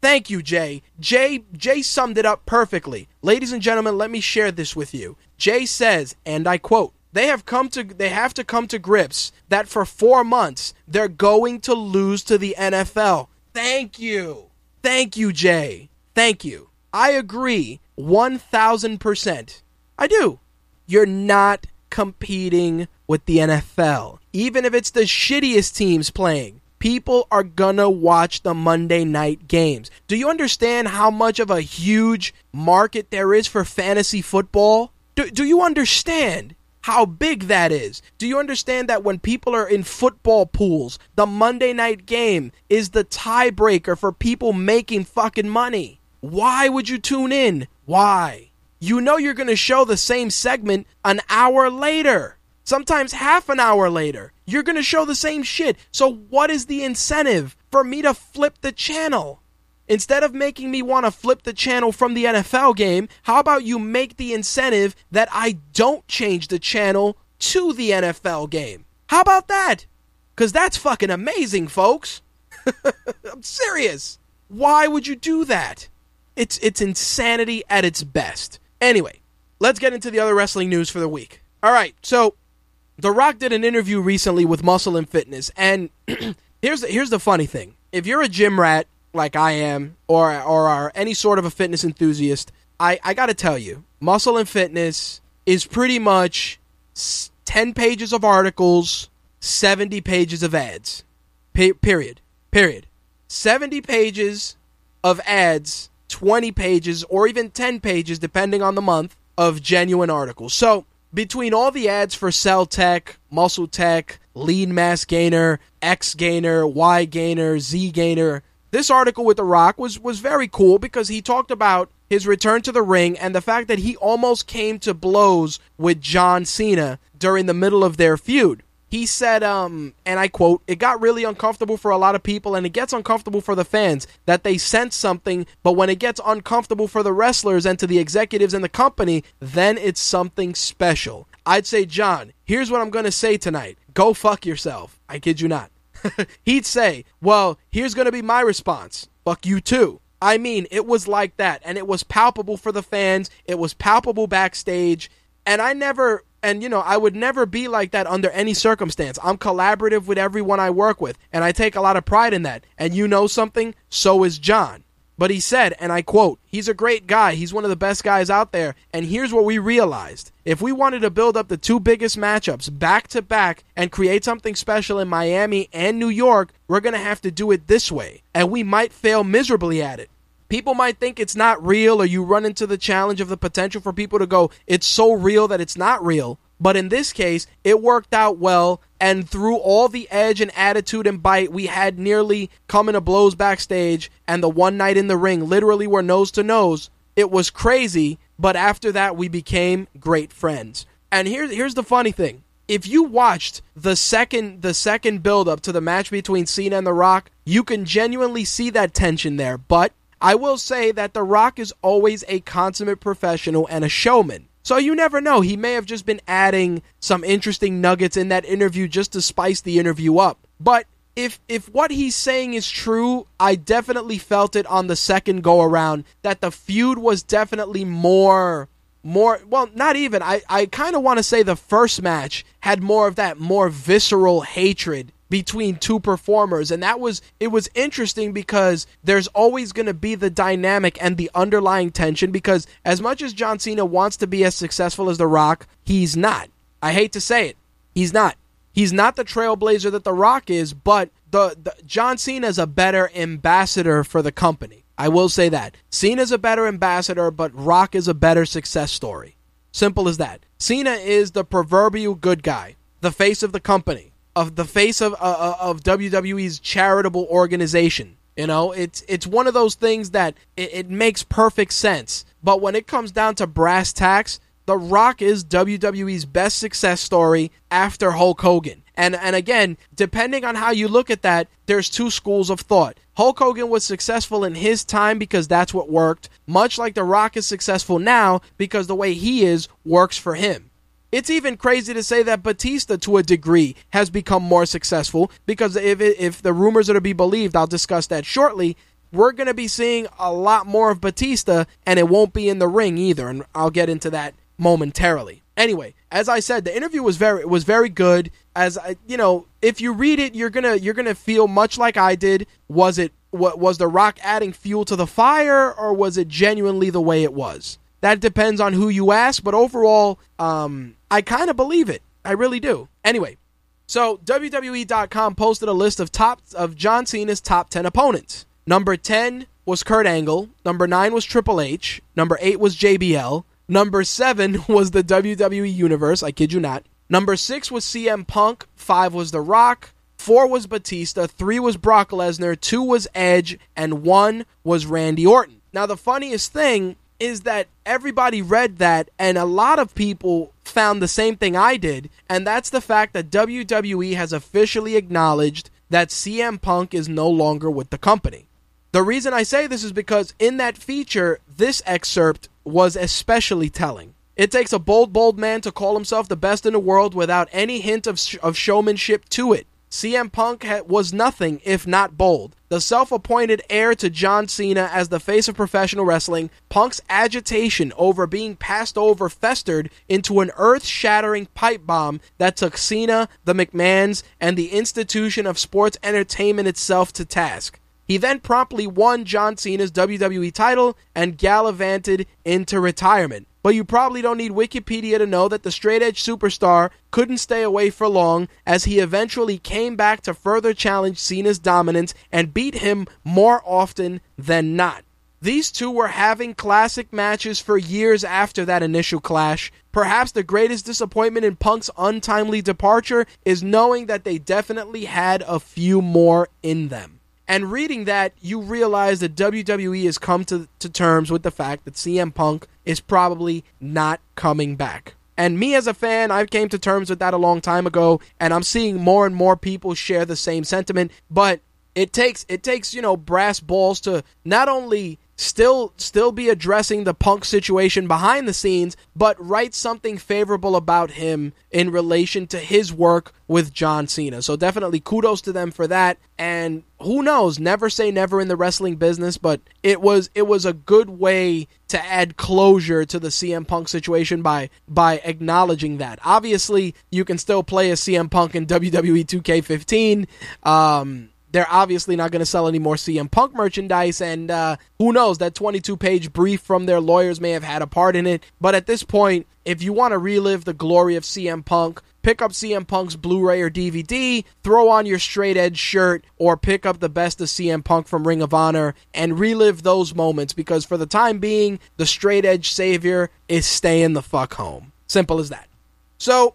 Thank you, Jay. Jay Jay summed it up perfectly. Ladies and gentlemen, let me share this with you. Jay says, and I quote, they have come to they have to come to grips that for 4 months they're going to lose to the NFL. Thank you. Thank you, Jay. Thank you. I agree 1000%. I do. You're not competing with the NFL. Even if it's the shittiest teams playing, people are gonna watch the Monday night games. Do you understand how much of a huge market there is for fantasy football? Do, do you understand how big that is? Do you understand that when people are in football pools, the Monday night game is the tiebreaker for people making fucking money? Why would you tune in? Why? You know you're gonna show the same segment an hour later sometimes half an hour later. You're going to show the same shit. So, what is the incentive for me to flip the channel? Instead of making me want to flip the channel from the NFL game, how about you make the incentive that I don't change the channel to the NFL game? How about that? Because that's fucking amazing, folks. I'm serious. Why would you do that? It's, it's insanity at its best. Anyway, let's get into the other wrestling news for the week. All right, so the Rock did an interview recently with Muscle and Fitness, and here's the, here's the funny thing: if you're a gym rat like I am, or or are any sort of a fitness enthusiast, I I got to tell you, Muscle and Fitness is pretty much ten pages of articles, seventy pages of ads. period. Period. Seventy pages of ads, twenty pages, or even ten pages, depending on the month, of genuine articles. So between all the ads for Cell Tech, Muscle Tech, Lean Mass Gainer, X Gainer, Y Gainer, Z Gainer, this article with The Rock was, was very cool because he talked about his return to the ring and the fact that he almost came to blows with John Cena during the middle of their feud he said, um, and I quote, it got really uncomfortable for a lot of people, and it gets uncomfortable for the fans that they sense something, but when it gets uncomfortable for the wrestlers and to the executives in the company, then it's something special. I'd say, John, here's what I'm going to say tonight go fuck yourself. I kid you not. He'd say, well, here's going to be my response fuck you too. I mean, it was like that, and it was palpable for the fans, it was palpable backstage, and I never and you know i would never be like that under any circumstance i'm collaborative with everyone i work with and i take a lot of pride in that and you know something so is john But he said, and I quote, he's a great guy. He's one of the best guys out there. And here's what we realized. If we wanted to build up the two biggest matchups back to back and create something special in Miami and New York, we're going to have to do it this way. And we might fail miserably at it. People might think it's not real, or you run into the challenge of the potential for people to go, it's so real that it's not real. But in this case, it worked out well. And through all the edge and attitude and bite we had nearly coming to blows backstage, and the one night in the ring literally were nose to nose, it was crazy. But after that, we became great friends. And here's here's the funny thing: if you watched the second the second build up to the match between Cena and The Rock, you can genuinely see that tension there. But I will say that The Rock is always a consummate professional and a showman. So you never know. He may have just been adding some interesting nuggets in that interview just to spice the interview up. But if if what he's saying is true, I definitely felt it on the second go around that the feud was definitely more more well not even i i kind of want to say the first match had more of that more visceral hatred between two performers and that was it was interesting because there's always going to be the dynamic and the underlying tension because as much as John Cena wants to be as successful as The Rock, he's not. I hate to say it. He's not. He's not the trailblazer that The Rock is, but the, the John Cena is a better ambassador for the company. I will say that. Cena's a better ambassador, but Rock is a better success story. Simple as that. Cena is the proverbial good guy, the face of the company of the face of uh, uh of WWE's charitable organization. You know, it's it's one of those things that it, it, makes perfect sense. But when it comes down to brass tacks, The Rock is WWE's best success story after Hulk Hogan. And and again, depending on how you look at that, there's two schools of thought. Hulk Hogan was successful in his time because that's what worked, much like The Rock is successful now because the way he is works for him. It's even crazy to say that Batista, to a degree, has become more successful because if, if the rumors are to be believed, I'll discuss that shortly. We're going to be seeing a lot more of Batista, and it won't be in the ring either, and I'll get into that momentarily. Anyway, as I said, the interview was very was very good. As I, you know, if you read it, you're gonna you're gonna feel much like I did. Was it what was the Rock adding fuel to the fire, or was it genuinely the way it was? That depends on who you ask, but overall, um, I kind of believe it. I really do. Anyway, so WWE.com posted a list of top of John Cena's top 10 opponents. Number 10 was Kurt Angle, number 9 was Triple H, number 8 was JBL, number 7 was the WWE Universe, I kid you not. Number 6 was CM Punk, 5 was The Rock, 4 was Batista, 3 was Brock Lesnar, 2 was Edge, and 1 was Randy Orton. Now the funniest thing is that everybody read that and a lot of people found the same thing I did, and that's the fact that WWE has officially acknowledged that CM Punk is no longer with the company. The reason I say this is because in that feature, this excerpt was especially telling. It takes a bold, bold man to call himself the best in the world without any hint of, sh- of showmanship to it. CM Punk was nothing if not bold. The self appointed heir to John Cena as the face of professional wrestling, Punk's agitation over being passed over festered into an earth shattering pipe bomb that took Cena, the McMahons, and the institution of sports entertainment itself to task. He then promptly won John Cena's WWE title and gallivanted into retirement. But you probably don't need Wikipedia to know that the straight edge superstar couldn't stay away for long as he eventually came back to further challenge Cena's dominance and beat him more often than not. These two were having classic matches for years after that initial clash. Perhaps the greatest disappointment in Punk's untimely departure is knowing that they definitely had a few more in them. And reading that, you realize that WWE has come to, to terms with the fact that CM Punk is probably not coming back. And me as a fan, I came to terms with that a long time ago, and I'm seeing more and more people share the same sentiment. But it takes it takes, you know, brass balls to not only still still be addressing the punk situation behind the scenes but write something favorable about him in relation to his work with John Cena. So definitely kudos to them for that and who knows never say never in the wrestling business but it was it was a good way to add closure to the CM Punk situation by by acknowledging that. Obviously, you can still play a CM Punk in WWE 2K15 um they're obviously not going to sell any more CM Punk merchandise. And uh, who knows, that 22 page brief from their lawyers may have had a part in it. But at this point, if you want to relive the glory of CM Punk, pick up CM Punk's Blu ray or DVD, throw on your straight edge shirt, or pick up the best of CM Punk from Ring of Honor and relive those moments because for the time being, the straight edge savior is staying the fuck home. Simple as that. So,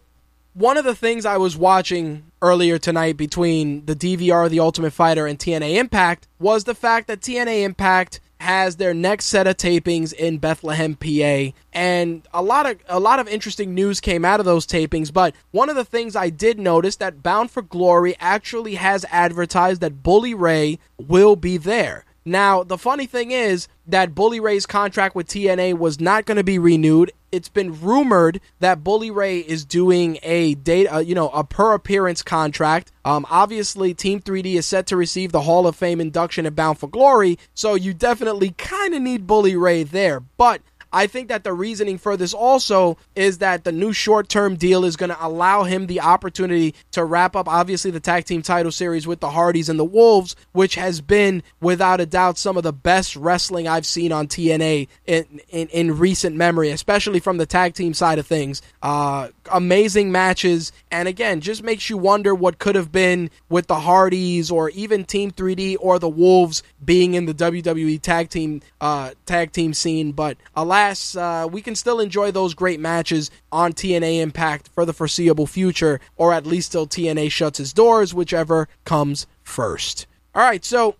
one of the things I was watching earlier tonight between the DVR, The Ultimate Fighter, and TNA Impact was the fact that TNA Impact has their next set of tapings in Bethlehem, PA, and a lot of a lot of interesting news came out of those tapings. But one of the things I did notice that Bound for Glory actually has advertised that Bully Ray will be there. Now, the funny thing is that Bully Ray's contract with TNA was not going to be renewed. It's been rumored that Bully Ray is doing a date, uh, you know, a per appearance contract. Um, obviously, Team 3D is set to receive the Hall of Fame induction at Bound for Glory, so you definitely kind of need Bully Ray there. But I think that the reasoning for this also is that the new short term deal is going to allow him the opportunity to wrap up, obviously, the tag team title series with the Hardys and the Wolves, which has been, without a doubt, some of the best wrestling I've seen on TNA in, in, in recent memory, especially from the tag team side of things. Uh, amazing matches, and again, just makes you wonder what could have been with the Hardys or even Team 3D or the Wolves being in the WWE tag team uh, tag team scene. But alas, uh, we can still enjoy those great matches on TNA Impact for the foreseeable future, or at least till TNA shuts its doors, whichever comes first. All right, so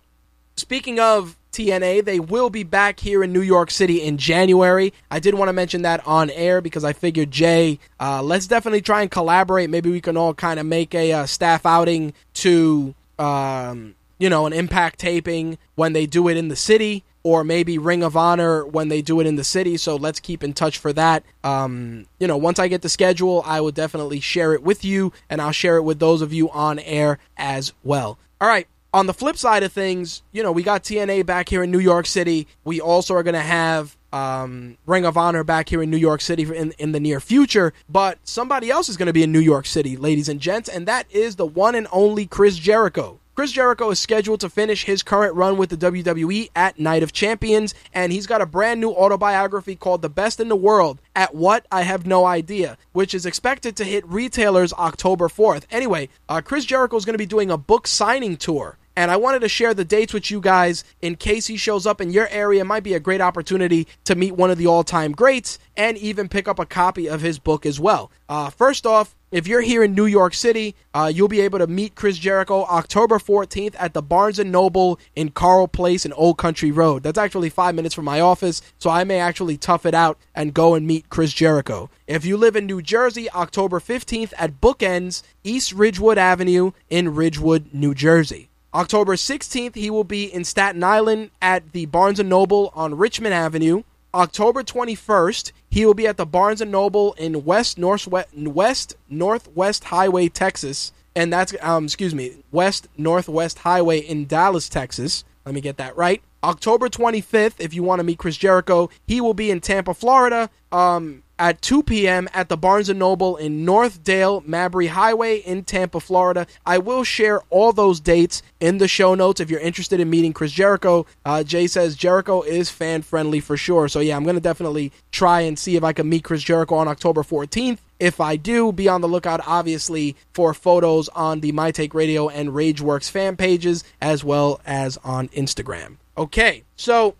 speaking of TNA. They will be back here in New York City in January. I did want to mention that on air because I figured, Jay, uh, let's definitely try and collaborate. Maybe we can all kind of make a uh, staff outing to, um, you know, an impact taping when they do it in the city. Or maybe Ring of Honor when they do it in the city. So let's keep in touch for that. Um, you know, once I get the schedule, I will definitely share it with you, and I'll share it with those of you on air as well. All right, on the flip side of things, you know, we got TNA back here in New York City. We also are going to have um, Ring of Honor back here in New York City in, in the near future. But somebody else is going to be in New York City, ladies and gents, and that is the one and only Chris Jericho. Chris Jericho is scheduled to finish his current run with the WWE at Night of Champions, and he's got a brand new autobiography called The Best in the World. At what? I have no idea, which is expected to hit retailers October 4th. Anyway, uh, Chris Jericho is going to be doing a book signing tour and I wanted to share the dates with you guys in case he shows up in your area. It might be a great opportunity to meet one of the all time greats and even pick up a copy of his book as well. Uh, first off, if you're here in New York City, uh, you'll be able to meet Chris Jericho October 14th at the Barnes and Noble in Carle Place in Old Country Road. That's actually five minutes from my office, so I may actually tough it out and go and meet Chris Jericho. If you live in New Jersey, October 15th at Bookends, East Ridgewood Avenue in Ridgewood, New Jersey. October 16th, he will be in Staten Island at the Barnes & Noble on Richmond Avenue. October 21st, he will be at the Barnes & Noble in West Northwest, West Northwest Highway, Texas. And that's, um, excuse me, West Northwest Highway in Dallas, Texas. Let me get that right. October 25th, if you want to meet Chris Jericho, he will be in Tampa, Florida. Um, at 2 p.m. at the Barnes & Noble in North Dale Mabry Highway in Tampa, Florida. I will share all those dates in the show notes if you're interested in meeting Chris Jericho. Uh, Jay says Jericho is fan friendly for sure. So, yeah, I'm going to definitely try and see if I can meet Chris Jericho on October 14th. If I do, be on the lookout, obviously, for photos on the My Take Radio and Rageworks fan pages as well as on Instagram. Okay, so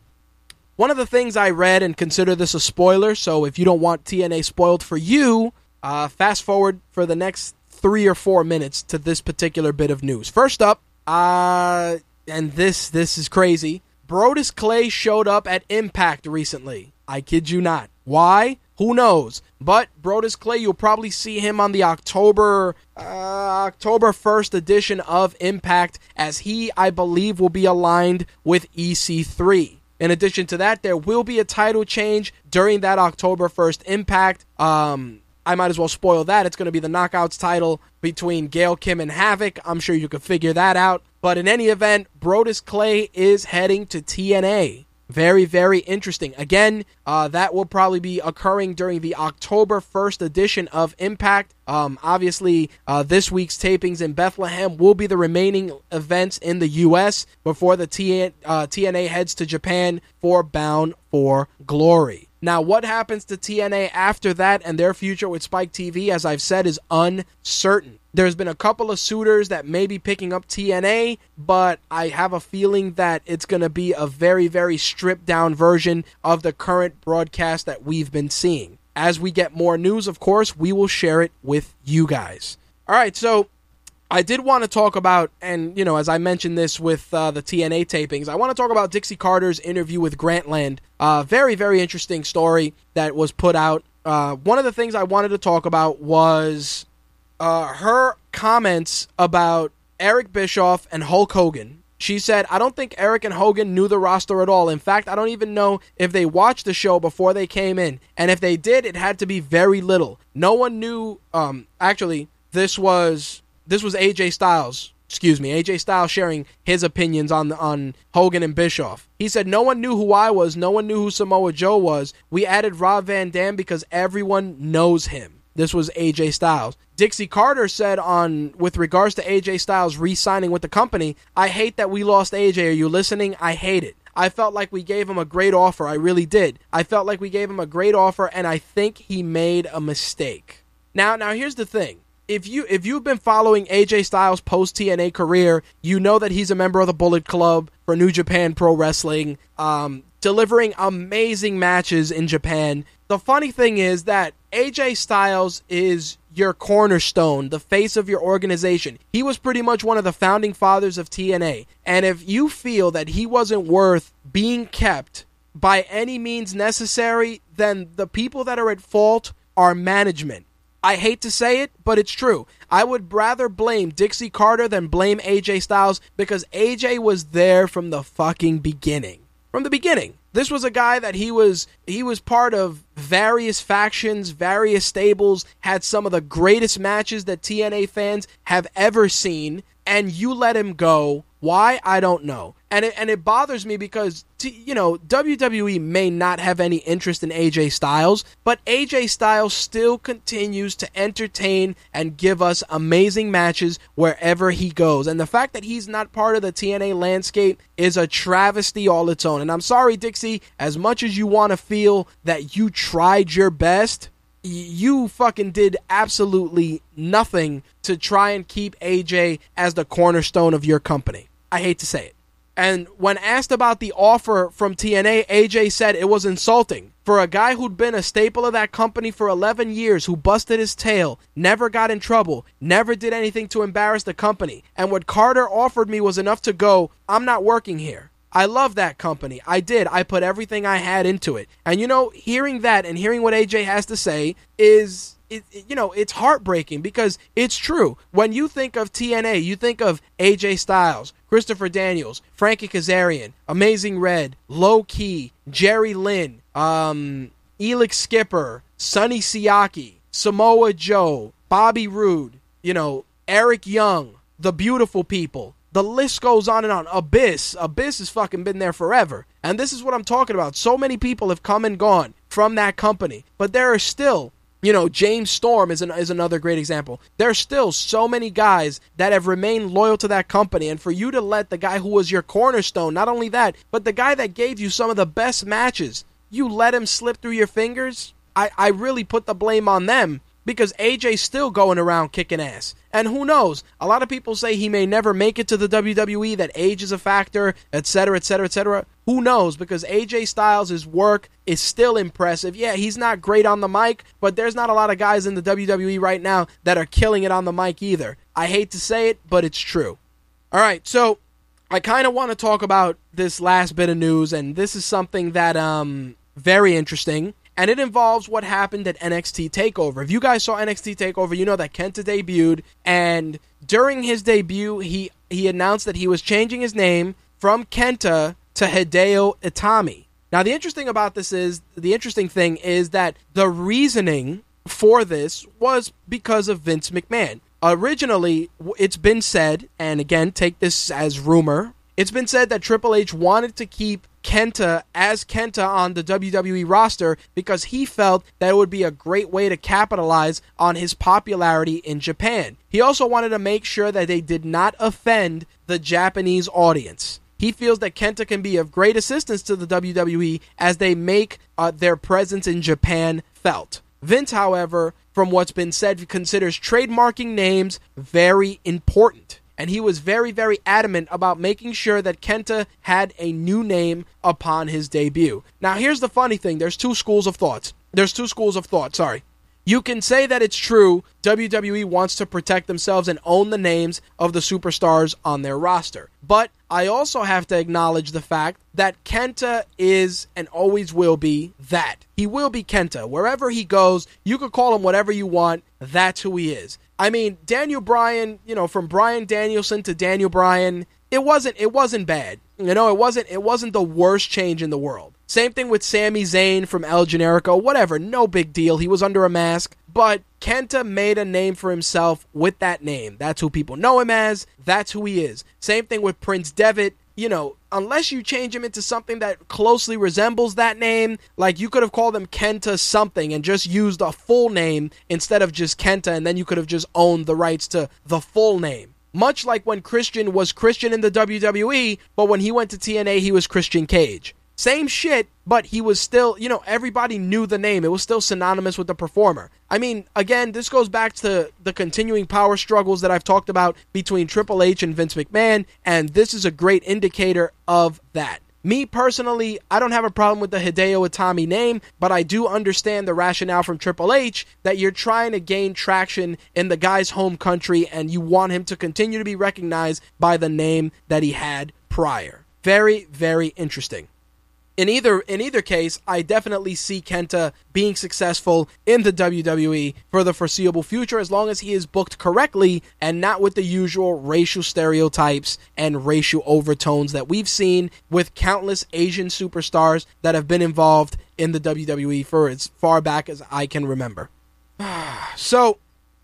one of the things I read, and consider this a spoiler, so if you don't want TNA spoiled for you, uh, fast forward for the next three or four minutes to this particular bit of news. First up, uh, and this this is crazy. Brodus Clay showed up at Impact recently. I kid you not. Why? Who knows? But Brodus Clay, you'll probably see him on the October uh, October first edition of Impact, as he, I believe, will be aligned with EC3. In addition to that, there will be a title change during that October 1st Impact. Um, I might as well spoil that. It's going to be the Knockouts title between Gail Kim and Havok. I'm sure you could figure that out. But in any event, Brodus Clay is heading to TNA. Very, very interesting. Again, uh, that will probably be occurring during the October 1st edition of Impact. Um, obviously, uh, this week's tapings in Bethlehem will be the remaining events in the U.S. before the T- uh, TNA heads to Japan for Bound for Glory. Now, what happens to TNA after that and their future with Spike TV, as I've said, is uncertain. There's been a couple of suitors that may be picking up TNA, but I have a feeling that it's going to be a very, very stripped down version of the current broadcast that we've been seeing. As we get more news, of course, we will share it with you guys. All right, so I did want to talk about, and you know, as I mentioned this with uh, the TNA tapings, I want to talk about Dixie Carter's interview with Grantland. Uh, very, very interesting story that was put out. Uh, one of the things I wanted to talk about was uh, her comments about Eric Bischoff and Hulk Hogan. She said, I don't think Eric and Hogan knew the roster at all. In fact, I don't even know if they watched the show before they came in. And if they did, it had to be very little. No one knew, um, actually, this was this was AJ Styles. Excuse me, AJ Styles sharing his opinions on on Hogan and Bischoff. He said no one knew who I was, no one knew who Samoa Joe was. We added Rob Van Dam because everyone knows him. This was AJ Styles. Dixie Carter said on with regards to AJ Styles re-signing with the company, I hate that we lost AJ. Are you listening? I hate it. I felt like we gave him a great offer. I really did. I felt like we gave him a great offer and I think he made a mistake. Now, now here's the thing if you if you've been following AJ Styles post TNA career, you know that he's a member of the Bullet Club for New Japan Pro Wrestling, um, delivering amazing matches in Japan. The funny thing is that AJ Styles is your cornerstone, the face of your organization. He was pretty much one of the founding fathers of TNA. And if you feel that he wasn't worth being kept by any means necessary, then the people that are at fault are management. I hate to say it, but it's true. I would rather blame Dixie Carter than blame AJ Styles because AJ was there from the fucking beginning. From the beginning. This was a guy that he was he was part of various factions, various stables, had some of the greatest matches that TNA fans have ever seen, and you let him go. Why? I don't know and it, and it bothers me because t- you know WWE may not have any interest in AJ Styles, but AJ Styles still continues to entertain and give us amazing matches wherever he goes. And the fact that he's not part of the TNA landscape is a travesty all its own. And I'm sorry, Dixie, as much as you want to feel that you tried your best, you fucking did absolutely nothing to try and keep AJ as the cornerstone of your company. I hate to say it. And when asked about the offer from TNA, AJ said it was insulting. For a guy who'd been a staple of that company for 11 years, who busted his tail, never got in trouble, never did anything to embarrass the company, and what Carter offered me was enough to go, I'm not working here. I love that company. I did. I put everything I had into it. And you know, hearing that and hearing what AJ has to say is it, you know, it's heartbreaking because it's true. When you think of TNA, you think of AJ Styles, Christopher Daniels, Frankie Kazarian, Amazing Red, Low Ki, Jerry Lynn, um, Elix Skipper, Sonny Siaki, Samoa Joe, Bobby Roode, you know, Eric Young, the beautiful people. The list goes on and on. Abyss. Abyss has fucking been there forever. And this is what I'm talking about. So many people have come and gone from that company. But there are still you know, James Storm is, an, is another great example. There's still so many guys that have remained loyal to that company. And for you to let the guy who was your cornerstone, not only that, but the guy that gave you some of the best matches, you let him slip through your fingers, I, I really put the blame on them because AJ's still going around kicking ass. And who knows? A lot of people say he may never make it to the WWE, that age is a factor, etc., etc., etc. Who knows? Because AJ Styles' work is still impressive. Yeah, he's not great on the mic, but there's not a lot of guys in the WWE right now that are killing it on the mic either. I hate to say it, but it's true. All right, so I kind of want to talk about this last bit of news, and this is something that um very interesting and it involves what happened at NXT Takeover. If you guys saw NXT Takeover, you know that Kenta debuted, and during his debut, he he announced that he was changing his name from Kenta to Hideo Itami. Now, the interesting about this is the interesting thing is that the reasoning for this was because of Vince McMahon. Originally, it's been said, and again, take this as rumor, It's been said that Triple H wanted to keep Kenta as Kenta on the WWE roster because he felt that it would be a great way to capitalize on his popularity in Japan. He also wanted to make sure that they did not offend the Japanese audience. He feels that Kenta can be of great assistance to the WWE as they make uh, their presence in Japan felt. Vince, however, from what's been said, considers trademarking names very important and he was very, very adamant about making sure that Kenta had a new name upon his debut. Now, here's the funny thing there's two schools of thoughts. There's two schools of thought, sorry. You can say that it's true WWE wants to protect themselves and own the names of the superstars on their roster. But I also have to acknowledge the fact that Kenta is and always will be that. He will be Kenta. Wherever he goes, you could call him whatever you want. That's who he is. I mean, Daniel Bryan, you know, from Bryan Danielson to Daniel Bryan, it wasn't it wasn't bad. You know, it wasn't it wasn't the worst change in the world. Same thing with Sami Zayn from El Generico, whatever, no big deal. He was under a mask, but Kenta made a name for himself with that name. That's who people know him as. That's who he is. Same thing with Prince Devitt you know, unless you change him into something that closely resembles that name, like you could have called him Kenta something and just used a full name instead of just Kenta, and then you could have just owned the rights to the full name. Much like when Christian was Christian in the WWE, but when he went to TNA, he was Christian Cage. Same shit, but he was still, you know, everybody knew the name. It was still synonymous with the performer. I mean, again, this goes back to the continuing power struggles that I've talked about between Triple H and Vince McMahon, and this is a great indicator of that. Me personally, I don't have a problem with the Hideo Itami name, but I do understand the rationale from Triple H that you're trying to gain traction in the guy's home country and you want him to continue to be recognized by the name that he had prior. Very, very interesting in either in either case, I definitely see Kenta being successful in the WWE for the foreseeable future as long as he is booked correctly and not with the usual racial stereotypes and racial overtones that we've seen with countless Asian superstars that have been involved in the WWE for as far back as I can remember. so,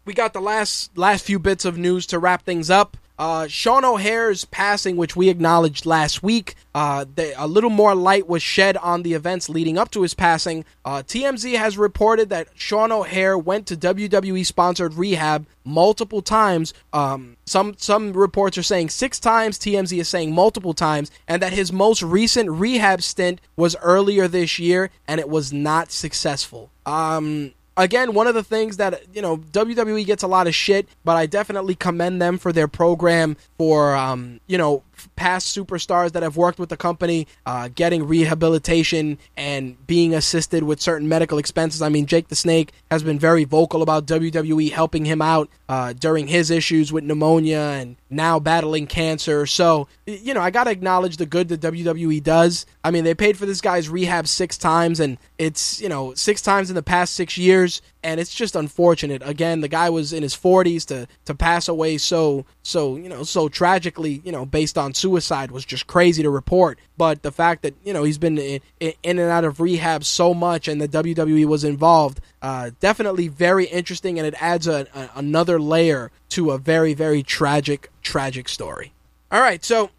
we got the last last few bits of news to wrap things up. Uh, Sean O'Haire's passing, which we acknowledged last week, uh, a little more light was shed on the events leading up to his passing. Uh, TMZ has reported that Sean O'Haire went to WWE sponsored rehab multiple times. Um, some some reports are saying six times. TMZ is saying multiple times, and that his most recent rehab stint was earlier this year, and it was not successful. Um, again, one of the things that you know WWE gets a lot of shit, but I definitely commend them for their program for um, you know past superstars that have worked with the company uh, getting rehabilitation and being assisted with certain medical expenses. I mean, Jake the Snake has been very vocal about WWE helping him out uh, during his issues with pneumonia and now battling cancer. So, you know, I got to acknowledge the good that WWE does. I mean, they paid for this guy's rehab six times, and it's, you know, six times in the past six years and it's just unfortunate. Again, the guy was in his 40s to to pass away so so you know so tragically you know based on suicide was just crazy to report. But the fact that you know he's been in, in and out of rehab so much and the WWE was involved, uh, definitely very interesting, and it adds a, a, another layer to a very very tragic tragic story. All right, so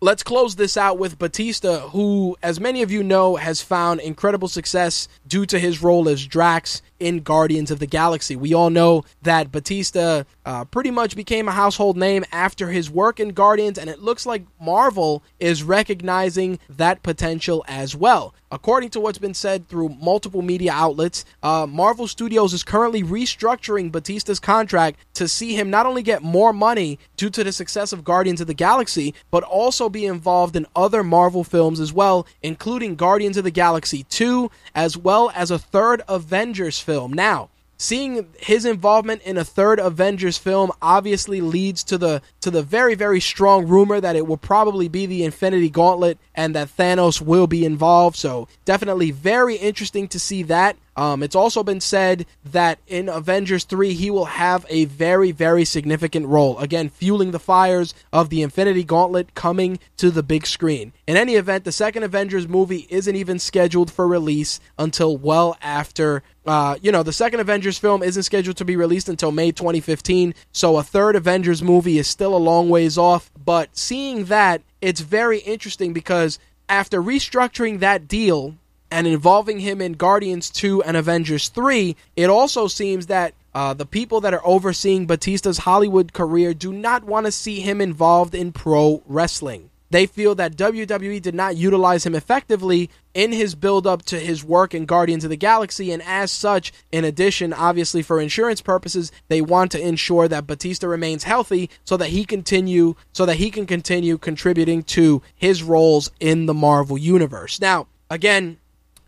let's close this out with Batista, who, as many of you know, has found incredible success due to his role as Drax in Guardians of the Galaxy. We all know that Batista uh, pretty much became a household name after his work in Guardians, and it looks like Marvel is recognizing that potential as well. According to what's been said through multiple media outlets, uh, Marvel Studios is currently restructuring Batista's contract to see him not only get more money due to the success of Guardians of the Galaxy, but also be involved in other Marvel films as well, including Guardians of the Galaxy 2, as well as a third Avengers film. Now, seeing his involvement in a third Avengers film obviously leads to the to the very very strong rumor that it will probably be the Infinity Gauntlet and that Thanos will be involved. So, definitely very interesting to see that. Um, it's also been said that in Avengers 3, he will have a very, very significant role. Again, fueling the fires of the Infinity Gauntlet coming to the big screen. In any event, the second Avengers movie isn't even scheduled for release until well after uh, you know, the second Avengers film isn't scheduled to be released until May 2015, so a third Avengers movie is still a long ways off. But seeing that, it's very interesting because after restructuring that deal and involving him in Guardians 2 and Avengers 3, it also seems that uh, the people that are overseeing Batista's Hollywood career do not want to see him involved in pro wrestling. They feel that WWE did not utilize him effectively in his build up to his work in Guardians of the Galaxy, and as such, in addition, obviously for insurance purposes, they want to ensure that Batista remains healthy so that he continue so that he can continue contributing to his roles in the Marvel universe. Now, again,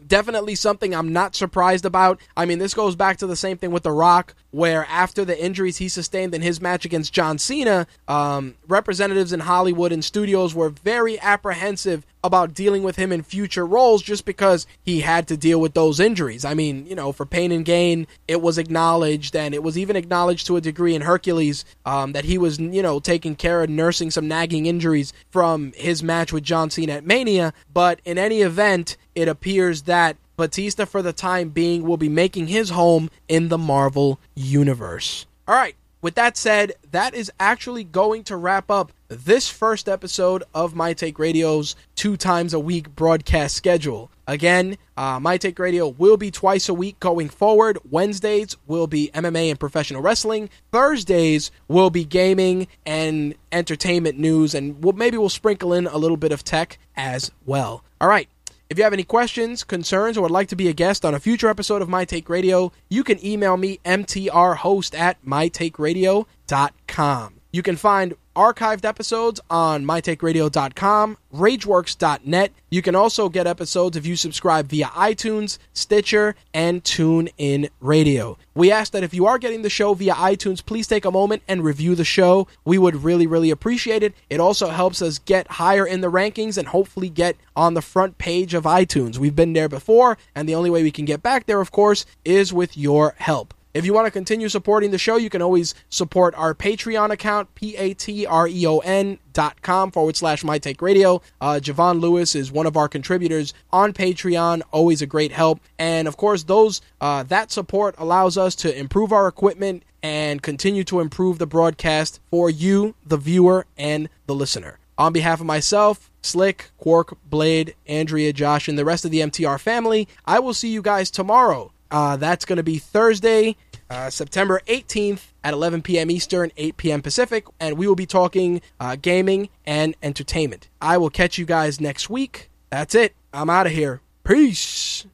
definitely something I'm not surprised about. I mean, this goes back to the same thing with The Rock, where after the injuries he sustained in his match against John Cena, um, representatives in Hollywood and studios were very apprehensive about dealing with him in future roles just because he had to deal with those injuries. I mean, you know, for pain and gain, it was acknowledged, and it was even acknowledged to a degree in Hercules um, that he was, you know, taking care of nursing some nagging injuries from his match with John Cena at Mania. But in any event, it appears that Batista, for the time being, will be making his home in the Marvel Universe. All right, with that said, that is actually going to wrap up this first episode of My Take Radio's two times a week broadcast schedule. Again, uh, My Take Radio will be twice a week going forward. Wednesdays will be MMA and professional wrestling. Thursdays will be gaming and entertainment news, and we'll, maybe we'll sprinkle in a little bit of tech as well. All right. If you have any questions, concerns, or would like to be a guest on a future episode of My Take Radio, you can email me mtrhost at mytakeradio.com. You can find archived episodes on mytakeradio.com, rageworks.net. You can also get episodes if you subscribe via iTunes, Stitcher, and TuneIn Radio. We ask that if you are getting the show via iTunes, please take a moment and review the show. We would really, really appreciate it. It also helps us get higher in the rankings and hopefully get on the front page of iTunes. We've been there before, and the only way we can get back there, of course, is with your help. If you want to continue supporting the show, you can always support our Patreon account, P-A-T-R-E-O-N dot com forward slash My Take Radio. Uh, Javon Lewis is one of our contributors on Patreon, always a great help. And of course, those uh, that support allows us to improve our equipment and continue to improve the broadcast for you, the viewer, and the listener. On behalf of myself, Slick, Quark, Blade, Andrea, Josh, and the rest of the MTR family, I will see you guys tomorrow. Uh, that's going to be Thursday, uh, September 18th at 11 p.m. Eastern, 8 p.m. Pacific, and we will be talking uh, gaming and entertainment. I will catch you guys next week. That's it. I'm out of here. Peace.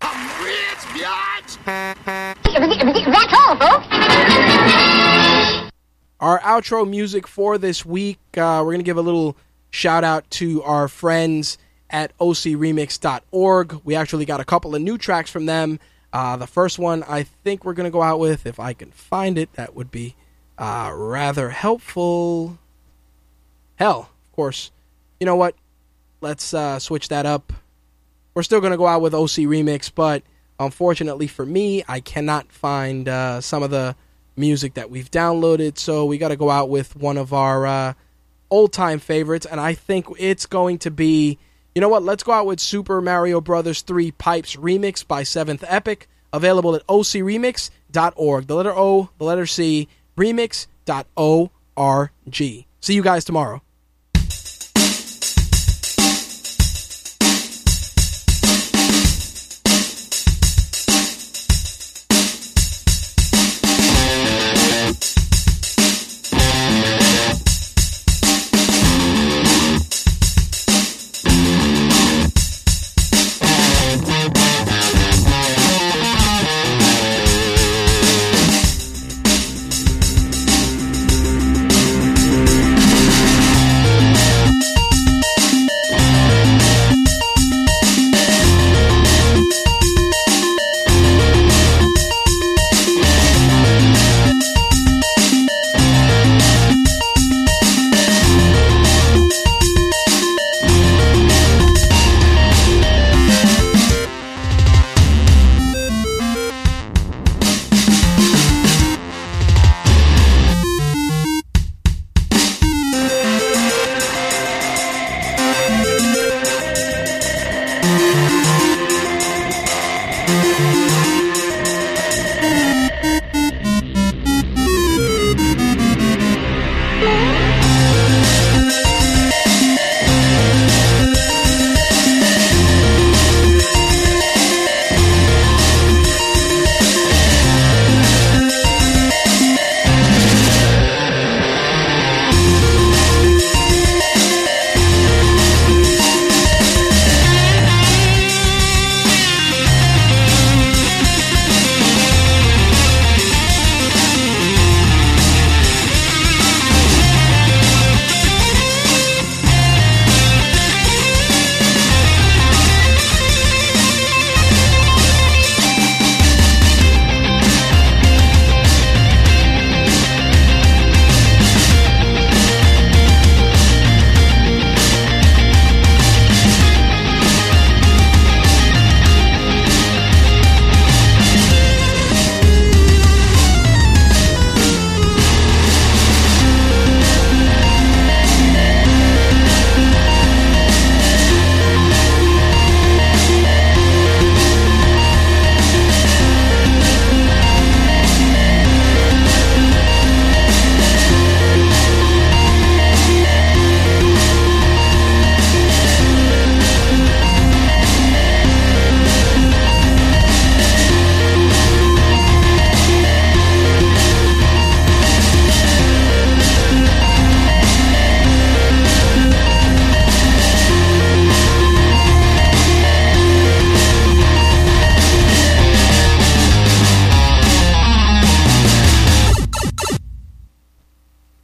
I'm rich, biatch! That's all, folks. Our outro music for this week, uh, we're going to give a little shout out to our friends at ocremix.org. We actually got a couple of new tracks from them. Uh, the first one I think we're going to go out with, if I can find it, that would be uh, rather helpful. Hell, of course. You know what? Let's uh, switch that up. We're still going to go out with OC Remix, but unfortunately for me, I cannot find uh, some of the music that we've downloaded, so we got to go out with one of our uh, old time favorites, and I think it's going to be you know what? Let's go out with Super Mario Brothers 3 Pipes Remix by Seventh Epic, available at ocremix.org. The letter O, the letter C, remix.org. See you guys tomorrow.